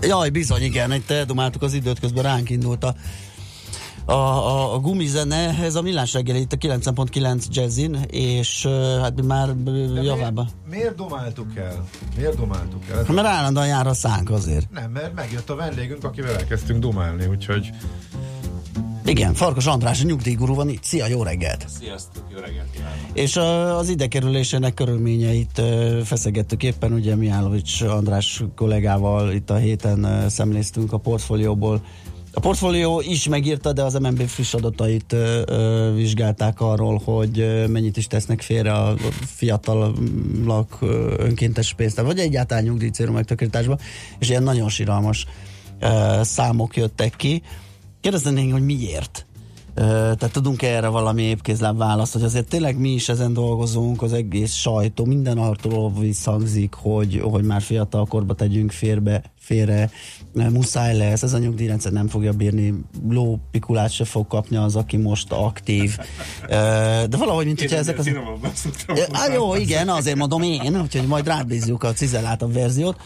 Jaj, bizony, igen, itt eldumáltuk az időt, közben ránk indult a, a, a, a gumizene, ez a millás reggel itt a 9.9 jazzin, és hát mi már uh, javába. Miért domáltuk el? Miért domáltuk el? Mert állandóan jár a szánk azért. Nem, mert megjött a vendégünk, akivel elkezdtünk domálni, úgyhogy... Igen, Farkas András, a nyugdíjgurú van itt. Szia, jó reggelt! Sziasztok, jó reggelt kívánok! És az ide kerülésének körülményeit feszegettük éppen, ugye Mihálovics András kollégával itt a héten szemléztünk a portfólióból. A portfólió is megírta, de az MNB friss adatait vizsgálták arról, hogy mennyit is tesznek félre a fiatalok uh, önkéntes pénzt, vagy egyáltalán nyugdíjcélú megtakarításba, és ilyen nagyon siralmas számok jöttek ki. Kérdeznénk, hogy miért? Tehát tudunk erre valami épkézláb választ, hogy azért tényleg mi is ezen dolgozunk, az egész sajtó, minden arról visszhangzik, hogy, hogy már fiatal korba tegyünk férbe, félre, muszáj lesz, ez a nyugdíjrendszer nem fogja bírni, lópikulát se fog kapni az, aki most aktív. De valahogy, mint hogyha ezek az... Á, jó, igen, azért mondom én, úgyhogy majd rábízzuk a cizeláltabb verziót.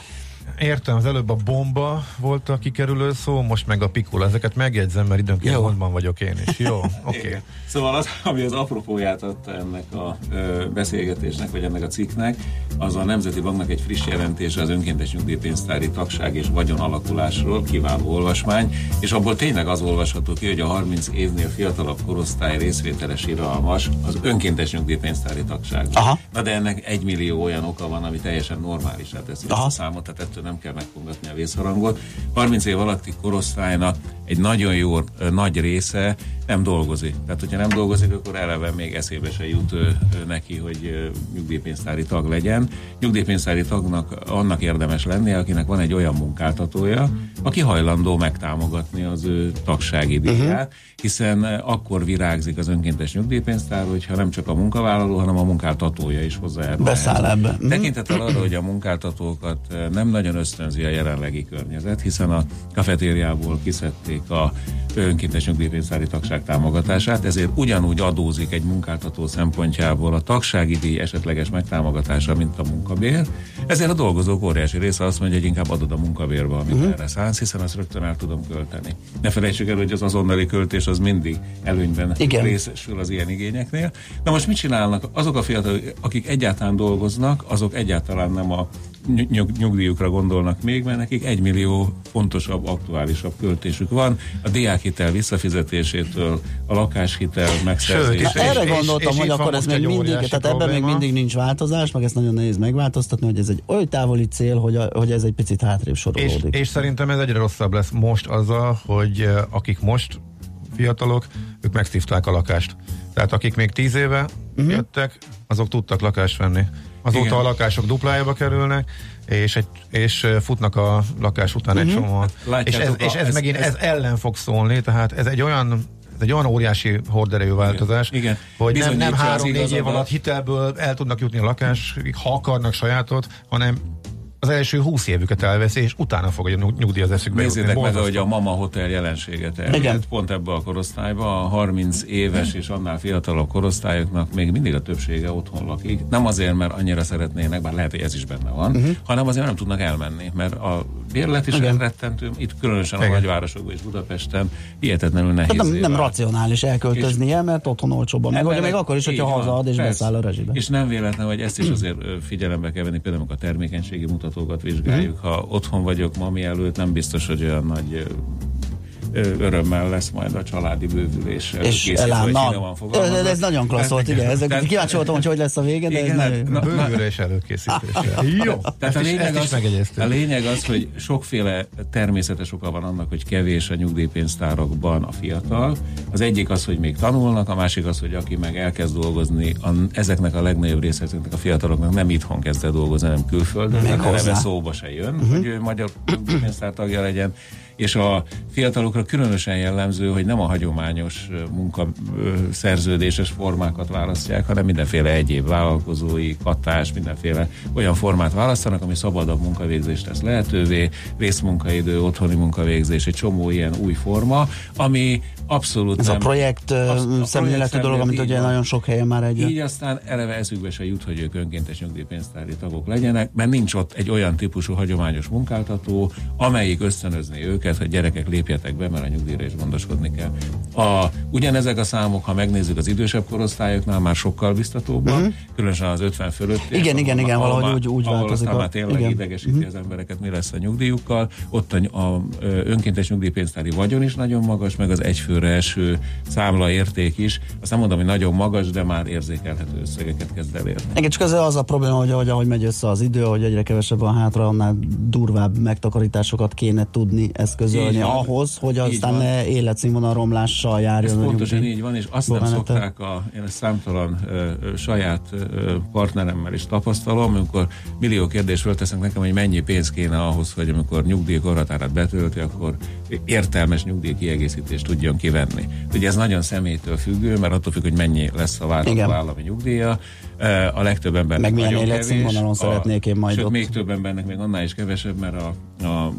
Értem, az előbb a bomba volt a kikerülő szó, most meg a pikula. Ezeket megjegyzem, mert időnként gondban vagyok én is. Jó, oké. Igen. Szóval az, ami az apropóját adta ennek a ö, beszélgetésnek, vagy ennek a cikknek, az a Nemzeti Banknak egy friss jelentése az önkéntes nyugdíjpénztári tagság és vagyon alakulásról, kiváló olvasmány, és abból tényleg az olvasható ki, hogy a 30 évnél fiatalabb korosztály részvételes iralmas az önkéntes nyugdíjpénztári tagság. Aha. Na de ennek egy millió olyan oka van, ami teljesen normálisá teszi ezt a számot, tehát ettől nem kell megkongatni a vészharangot. 30 év alatti korosztálynak egy nagyon jó nagy része nem dolgozik. Tehát, hogyha nem dolgozik, akkor eleve még eszébe se jut neki, hogy nyugdíjpénztári tag legyen. Nyugdíjpénztári tagnak annak érdemes lenni, akinek van egy olyan munkáltatója, aki hajlandó megtámogatni az ő tagsági díját, hiszen ö, akkor virágzik az önkéntes nyugdíjpénztár, hogyha nem csak a munkavállaló, hanem a munkáltatója is hozzájárul. Beszáll ebbe. Mhm. Tekintettel arra, hogy a munkáltatókat nem nagyon ösztönzi a jelenlegi környezet, hiszen a kafetériából kiszedték a önkéntes nyugdíjpénztári tagság támogatását, ezért ugyanúgy adózik egy munkáltató szempontjából a tagsági díj esetleges megtámogatása, mint a munkabér. Ezért a dolgozók óriási része azt mondja, hogy inkább adod a munkabérbe, amit uh-huh. erre szánsz, hiszen azt rögtön el tudom költeni. Ne felejtsük el, hogy az azonnali költés az mindig előnyben Igen. részesül az ilyen igényeknél. Na most mit csinálnak? Azok a fiatalok, akik egyáltalán dolgoznak, azok egyáltalán nem a nyug- nyugdíjukra gondolnak még, mert nekik egy millió fontosabb, aktuálisabb költésük van. A diákhitel visszafizetésétől, a lakáshitel megszerzése. Hát erre gondoltam, hogy akkor ez még mindig, tehát ebben még mindig nincs változás, meg ezt nagyon nehéz megváltoztatni, hogy ez egy oly távoli cél, hogy, a, hogy ez egy picit hátrébb És, sorolódik. és szerintem ez egyre rosszabb lesz most azzal, hogy eh, akik most fiatalok, ők megszívták a lakást. Tehát akik még tíz éve uh-huh. jöttek, azok tudtak lakást venni. Azóta Igen. a lakások duplájába kerülnek, és, egy, és futnak a lakás után egy Mhm. csomóan. Hát és ez, és ez, ez- megint ez- ez ellen fog szólni, tehát ez egy olyan ez egy olyan óriási horderejű változás, Igen. hogy nem, nem az három-négy év alatt hitelből el tudnak jutni a lakásig, ha akarnak sajátot, hanem az első húsz évüket elveszi, és utána fog a nyug- nyugdíj az eszükbe jutni. Nézzétek meg, Borzasztó. hogy a Mama Hotel jelenséget elért pont ebbe a korosztályba. A 30 éves és annál fiatalabb korosztályoknak még mindig a többsége otthon lakik. Nem azért, mert annyira szeretnének, bár lehet, hogy ez is benne van, Mhm. hanem azért, mert nem tudnak elmenni. Mert a bérlet is Igen. rettentő, itt különösen a Igen. nagyvárosokban és Budapesten hihetetlenül nehéz. Tehát nem, nem racionális elköltöznie, mert otthon olcsóbban megoldja, még akkor is, hogyha hazaad és persze. beszáll a rezsibe. És nem véletlen, hogy ezt is azért figyelembe kell venni, például a termékenységi mutatókat vizsgáljuk. Mhm. Ha otthon vagyok mami előtt, nem biztos, hogy olyan nagy örömmel lesz majd a családi bővülés. És elánnal. Ez, ez nagyon klassz volt, igen. Ez, kíváncsi voltam, hogy hogy lesz a vége, de ez Igen, nagyon... na- na- Bővülés előkészítése. Jó. Tehát Ezt a is- lényeg, az, a lényeg az, hogy sokféle természetes oka van annak, hogy kevés a nyugdíjpénztárakban a fiatal. Az egyik az, hogy még tanulnak, a másik az, hogy aki meg elkezd dolgozni, a, ezeknek a legnagyobb része, ezeknek a fiataloknak nem itthon kezd el dolgozni, hanem külföldön, tehát hozzá. szóba se jön, Mhm. hogy ő magyar nyugdíjpénztár tagja legyen, És a fiatalokra különösen jellemző, hogy nem a hagyományos ö, munka ö, szerződéses formákat választják, hanem mindenféle egyéb vállalkozói, katás, mindenféle olyan formát választanak, ami szabadabb munkavégzést tesz lehetővé, részmunkaidő, otthoni munkavégzés, egy csomó ilyen új forma, ami abszolút Ez nem, a projekt Absz- szemléletű dolog, amit ugye van. nagyon sok helyen már egy. Így aztán eleve eszükbe se jut, hogy ők önkéntes nyugdíjpénztári tagok legyenek, mert nincs ott egy olyan típusú hagyományos munkáltató, amelyik ösztönözni őket, hogy gyerekek lépjetek be, mert a nyugdíjra is gondoskodni kell. A, ugyanezek a számok, ha megnézzük az idősebb korosztályoknál, már sokkal biztatóbbak, Mhm. különösen az 50 fölött. Igen, igen, igen, valahogy úgy- úgy változik Aztán a- már tényleg igen. idegesíti Mhm. az embereket, mi lesz a nyugdíjukkal. Ott a, a, önkéntes nyugdíjpénztári vagyon is nagyon magas, meg az egyfőre eső számla érték is. Azt nem mondom, hogy nagyon magas, de már érzékelhető összegeket kezd elérni. Igen, csak az, az a probléma, hogy ahogy, ahogy megy össze az idő, hogy egyre kevesebb van hátra, annál durvább megtakarításokat kéne tudni eszközölni ahhoz, hogy aztán ne életszínvonal romlással járjon. Ez pontosan így van, és azt nem szokták, a, én ezt számtalan ö, ö, saját ö, partneremmel is tapasztalom, amikor millió kérdést föltesznek nekem, hogy mennyi pénz kéne ahhoz, hogy amikor nyugdíjkorhatárát betölti, akkor értelmes nyugdíj kiegészítést tudjon kivenni. Ugye ez nagyon személytől függő, mert attól függ, hogy mennyi lesz a várható állami nyugdíja. A legtöbb embernek Meg milyen életszínvonalon szeretnék én majd Sőt, ott. még több embernek még annál is kevesebb, mert a, a,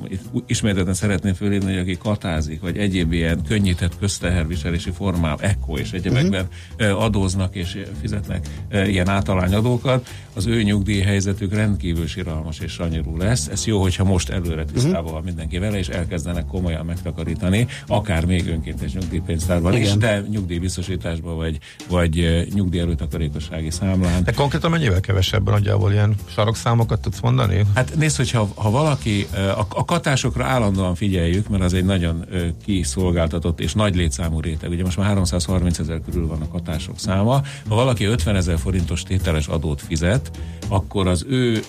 ismételten szeretném fölírni, hogy aki katázik, vagy egyéb ilyen könnyített közteherviselési formám, ECO és egyebekben uh-huh. adóznak és fizetnek ilyen általányadókat, az ő nyugdíj helyzetük rendkívül siralmas és sanyarú lesz. Ez jó, hogyha most előre Mhm. tisztában van mindenki vele, és elkezdenek komolyan megtakarítani, akár még önkéntes nyugdíjpénztárban is, de nyugdíjbiztosításban vagy, vagy uh, nyugdíj számlán. De konkrétan mennyivel kevesebben nagyjából ilyen sarokszámokat tudsz mondani? Hát nézd, hogyha ha valaki, a, a katásokra állandóan figyeljük, mert az egy nagyon kiszolgáltatott és nagy létszámú réteg. Ugye most már 330 ezer körül van a katások száma. Ha valaki 50 ezer forintos tételes adót fizet, akkor az ő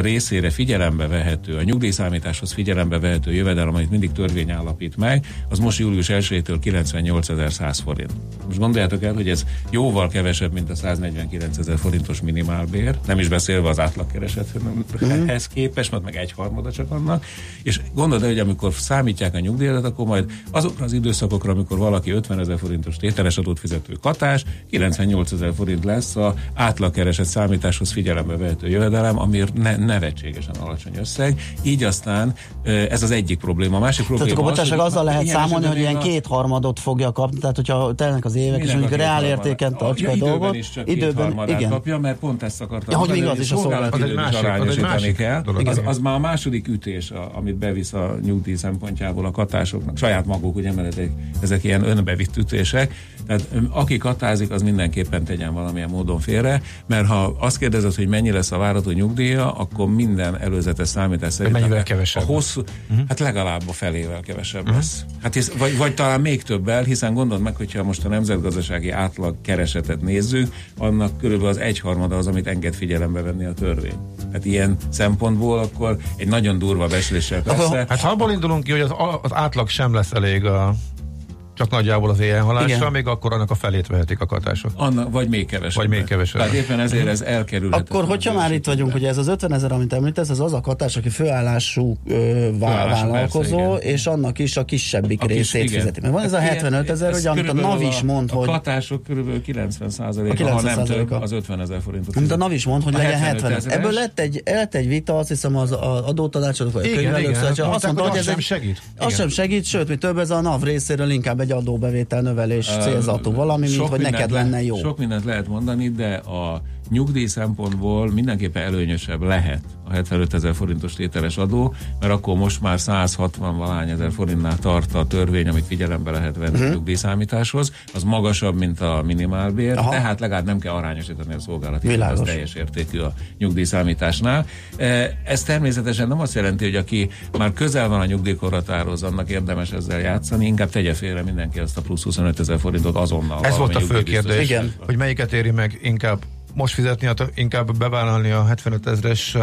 részére figyelembe vehető, a nyugdíjszámításhoz figyelembe vehető jövedelem, amit mindig törvény állapít meg, az most július 1-től 98.100 forint. Most gondoljátok el, hogy ez jóval kevesebb, mint a 149 ezer forintos minimálbér, nem is beszélve az átlagkeresethez képest, mert meg egy harmada csak annak, és gondold el, hogy amikor számítják a nyugdíjat, akkor majd azokra az időszakokra, amikor valaki 50 ezer forintos tételes adót fizető katás, 98 ezer forint lesz a átlagkereset számításhoz figyelembe vehető jövedelem, ami ne, nevetségesen alacsony összeg. Így aztán ez az egyik probléma. A másik Tehát probléma akkor bocsánat, hogy azzal lehet számolni, hogy ilyen kétharmadot fogja kapni, tehát hogyha telnek az évek, és mondjuk a reál kétharmadát? értéken tartjuk a dolgot. Időben, igen. Igen. kapja, mert pont ezt akartam Ja, hogy mondani, még az is a szolgálati másik- arányosítani kell. Az, az már a második ütés, a, amit bevisz a nyugdíj szempontjából a katásoknak. Saját maguk, ugye, mert ezek, ezek ilyen önbevitt ütések. Tehát aki katázik, az mindenképpen tegyen valamilyen módon félre, mert ha azt kérdezed, hogy mennyi lesz a várható nyugdíja, akkor minden előzetes számítás szerint mennyivel kevesebb? A hosszú, uh-huh. hát legalább a felével kevesebb uh-huh. lesz. Hát hisz, vagy, vagy talán még többel, hiszen gondold meg, hogyha most a nemzetgazdasági átlag keresetet nézzük, annak körülbelül az egyharmada az, amit enged figyelembe venni a törvény. Hát ilyen szempontból akkor egy nagyon durva besléssel persze. Hát ha abból indulunk ki, hogy az, az átlag sem lesz elég a csak nagyjából az éjjelhalásra, Igen. még akkor annak a felét vehetik a katások. Annak, vagy még kevesebb. Vagy még kevesebb. Tehát éppen ezért ez elkerülhetetlen. Akkor, hogyha már itt vagyunk, hogy ez az 50 ezer, amit említesz, ez az a katás, aki főállású ö, vállalkozó, persze, és annak is a kisebbik A kis- részét igen. fizeti. Mert van ez a Hát 75 ezer, ez hogy amit a NAV is mond, a, hogy... A katások körülbelül 90 százalék, A ha 90 nem több, százaléka. az 50 ezer forintot. Amit a. NAV is mond, hogy A legyen 75 70 ezeres. Ebből lett egy, lett egy vita, azt hiszem az a adótanácsadók, vagy a Igen, könyvelők igen, szövetsége, azt mondta, hogy ez sem segít. Az sem segít, sőt, mi több ez a NAV részéről inkább egy adóbevétel növelés célzatú valami, mint hogy neked lenne le- jó. Sok mindent lehet mondani, de a nyugdíj szempontból mindenképpen előnyösebb lehet a 75 ezer forintos tételes adó, mert akkor most már 160 valány ezer forintnál tart a törvény, amit figyelembe lehet venni uh-huh. a nyugdíjszámításhoz, az magasabb, mint a minimálbér, Aha. tehát legalább nem kell arányosítani a szolgálati az teljes értékű a nyugdíjszámításnál. E, Ez természetesen nem azt jelenti, hogy aki már közel van a nyugdíjkorhatárhoz, annak érdemes ezzel játszani, inkább tegye félre mindenki azt a plusz 25 ezer forintot azonnal. Ez volt a fő kérdés, hogy melyiket éri meg inkább most fizetni, hát inkább bevállalni a 75 ezres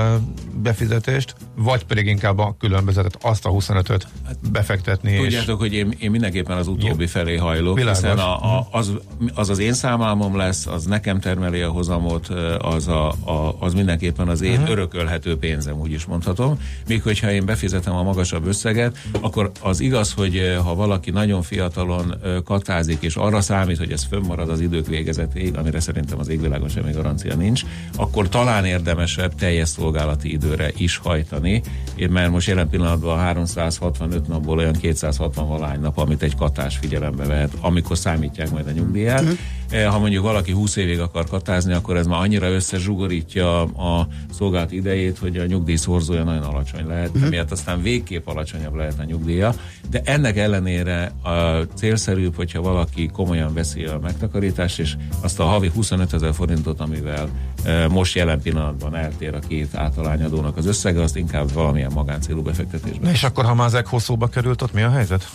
befizetést, vagy pedig inkább a különbözetet, azt a 25-öt befektetni. és Tudjátok, hogy én, én mindenképpen az utóbbi Jó. felé hajlok, Világos. hiszen a, a, az, az az én számálmom lesz, az nekem termeli a hozamot, az, a, a, az mindenképpen az én Mhm. örökölhető pénzem, úgy is mondhatom. Míg hogyha én befizetem a magasabb összeget, akkor az igaz, hogy eh, ha valaki nagyon fiatalon eh, katázik, és arra számít, hogy ez fönnmarad az idők végezetéig, amire szerintem az égvilágon semmi garancia nincs, akkor talán érdemesebb teljes szolgálati időre is hajtani, mert most jelen pillanatban 365 napból olyan 260 valány nap, amit egy katás figyelembe vehet, amikor számítják majd a nyugdíját. Eh, Ha mondjuk valaki 20 évig akar katázni, akkor ez már annyira összezsugorítja a szolgált idejét, hogy a nyugdíj szorzója nagyon alacsony lehet, uh-huh. emiatt aztán végképp alacsonyabb lehet a nyugdíja. De ennek ellenére a célszerűbb, hogyha valaki komolyan veszi a megtakarítást, és azt a havi 25 ezer forintot, amivel eh, most jelen pillanatban eltér a két általányadónak az összege, azt inkább valamilyen magáncélú befektetésben. Na és akkor, ha már az ECHO szóba került, ott mi a helyzet?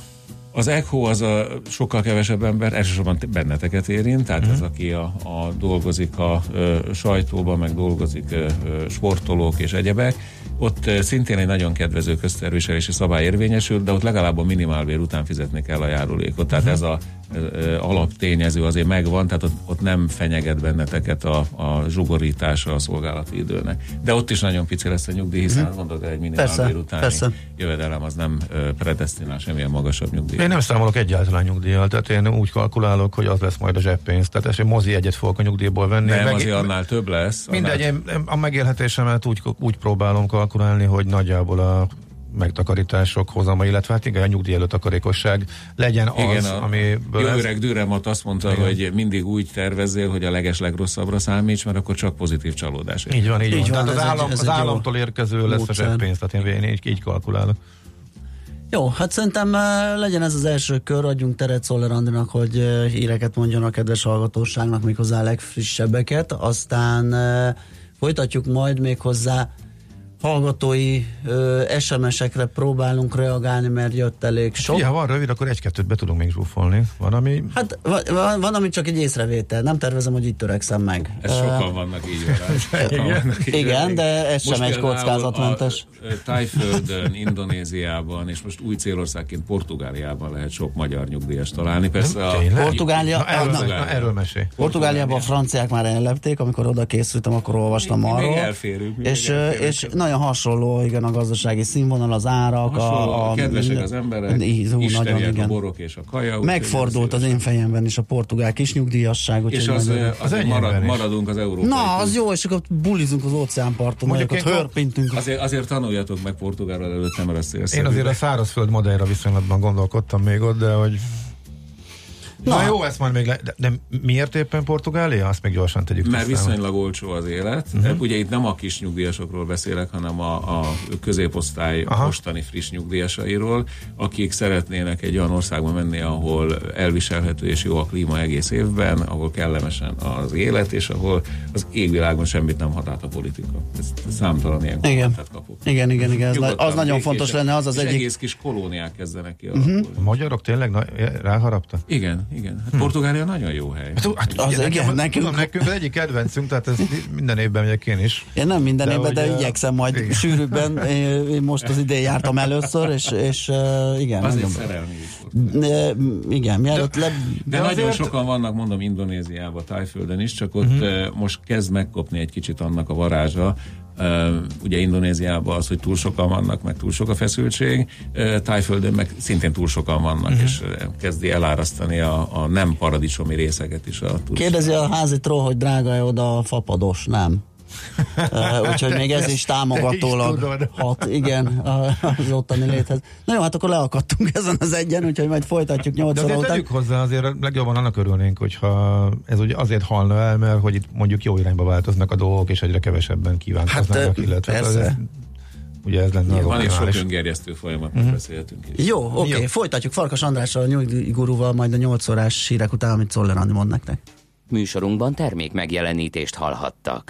Az ECHO az a sokkal kevesebb ember, elsősorban benneteket érint, tehát Mhm. ez, aki a, a dolgozik a ö, sajtóban, meg dolgozik ö, ö, sportolók és egyebek. Ott szintén egy nagyon kedvező közterviselési szabály érvényesül, de ott legalább a minimálbér után fizetni kell a járulékot. Tehát Mhm. ez a alaptényező azért megvan, tehát ott, ott nem fenyeget benneteket a, a zsugorítása a szolgálati időnek. De ott is nagyon pici lesz a nyugdíj, hiszen Mhm. mondod, egy minimálbér utáni persze. jövedelem az nem predestinál semmilyen magasabb nyugdíj. Én nem számolok egyáltalán nyugdíjjal, tehát én úgy kalkulálok, hogy az lesz majd a zseppénz. Tehát ezt egy mozi egyet fogok a nyugdíjból venni. Nem, Meg- azért annál több lesz. Mindegy, én a megélhetésemet úgy, úgy próbálom kalkulálni, hogy nagyjából a megtakarítások hozama, illetve hát igen, a nyugdíj előtt takarékosság legyen az, Igen, a amiből jó ez- öreg Düremat azt mondta, Igen. hogy mindig úgy tervezzél, hogy a leges legrosszabbra számíts, mert akkor csak pozitív csalódás. ér. Így van, így, Így van. van, Tehát az, egy- állam, ez az egy jó államtól érkező lesz a zseppénz, tehát én, én így, így kalkulálok. Jó, hát szerintem eh, legyen ez az első kör, adjunk teret Szoller Andrinak, hogy eh, híreket mondjon a kedves hallgatóságnak, méghozzá a legfrissebbeket, aztán eh, folytatjuk majd még hozzá hallgatói SMS-ekre próbálunk reagálni, mert jött elég sok. Ja, ha van rövid, akkor egy-kettőt be tudunk még zsúfolni. Van, ami... Hát va- va- van, ami csak egy észrevétel, nem tervezem, hogy itt törekszem meg. Ez Ö, sokan vannak így vele. Sokan vannak így Igen, vele. de ez Most sem egy kockázatmentes. A, ö, Tájföldön, Indonéziában, és most új célországként Portugáliában lehet sok magyar nyugdíjas találni. Persze a? Portugália- Na, erről, na- na, erről mesélj. Portugáliában a franciák már ellepték, amikor oda készültem, akkor olvastam Mi- mi még arról. elférünk, mi és, még ö, elférünk. és nagyon hasonló, igen, a gazdasági színvonal, az árak, Hasonló, a, a kedvesek az emberek, hú, nagyon, a igen. borok és a kaja. Megfordult az én fejemben is a portugál kisnyugdíjasság. És úgyhogy az, nagyon- az, az marad, maradunk az európai. Na, az jó, és akkor bulizunk az óceánparton, Mondjuk nagyokat én- hörpintünk. Azért, azért tanuljatok meg portugálról előtt, nem lesz Én azért a szárazföld Madeira viszonylatban gondolkodtam még ott, de hogy Na, Na jó, ezt majd még le... de, de miért éppen Portugália? Azt még gyorsan tegyük Mert tisztába. viszonylag olcsó az élet. Uh-huh. Ugye itt nem a kis nyugdíjasokról beszélek, hanem a, a középosztály Aha. mostani friss nyugdíjasairól, akik szeretnének egy olyan országba menni, ahol elviselhető és jó a klíma egész évben, ahol kellemesen az élet, és ahol az égvilágon semmit nem hat át a politika. Ez, ez számtalan ilyen Igen. kapok. Igen, igen, igen, ez az nagyon fontos lenne, az az egyik- egész kis kolóniák kezdenek ki alakulni. A magyarok tényleg na, ráharapta? Igen, igen. Hát Portugália nagyon jó hely. Hát, hát, Az ugye, igen, nekem, nekünk- tudom, nekünk az egyik kedvencünk, tehát ez minden évben megyek én is. Én nem minden De évben, de ugye- igyekszem majd Igen. sűrűbben. Én most az idén jártam először, és, és igen. Azért nagyon- szerelmi is volt. De, igen, mielőtt le... De, De nagyon azért- sokan vannak, mondom, Indonéziában, Tájföldön is, csak ott uh-huh. most kezd megkopni egy kicsit annak a varázsa. Ugye Indonéziában az, hogy túl sokan vannak, meg túl sok a feszültség, Tájföldön meg szintén túl sokan vannak, uh-huh. és kezdi elárasztani a, a nem paradicsomi részeket is a. Kérdezi a házitról, hogy drága-e oda a fapados, nem? Uh, úgyhogy még ez is támogatólag hat, igen, az ottani léthez. Na jó, hát akkor leakadtunk ezen az egyen, úgyhogy majd folytatjuk 8 De azért tegyük hozzá, azért legjobban annak örülnénk, hogyha ez ugye azért halna el, mert hogy itt mondjuk jó irányba változnak a dolgok, és egyre kevesebben kívánkoznak, Hát, illetve persze. Ez, ugye ez lenne Van is sok öngerjesztő folyamat, Mhm. uh-huh. beszélhetünk is. Jó, oké, okay, folytatjuk Farkas Andrással, a nyugdíjgurúval, majd a 8 órás hírek után, amit Szoller Andi mond nektek. Műsorunkban termék megjelenítést hallhattak.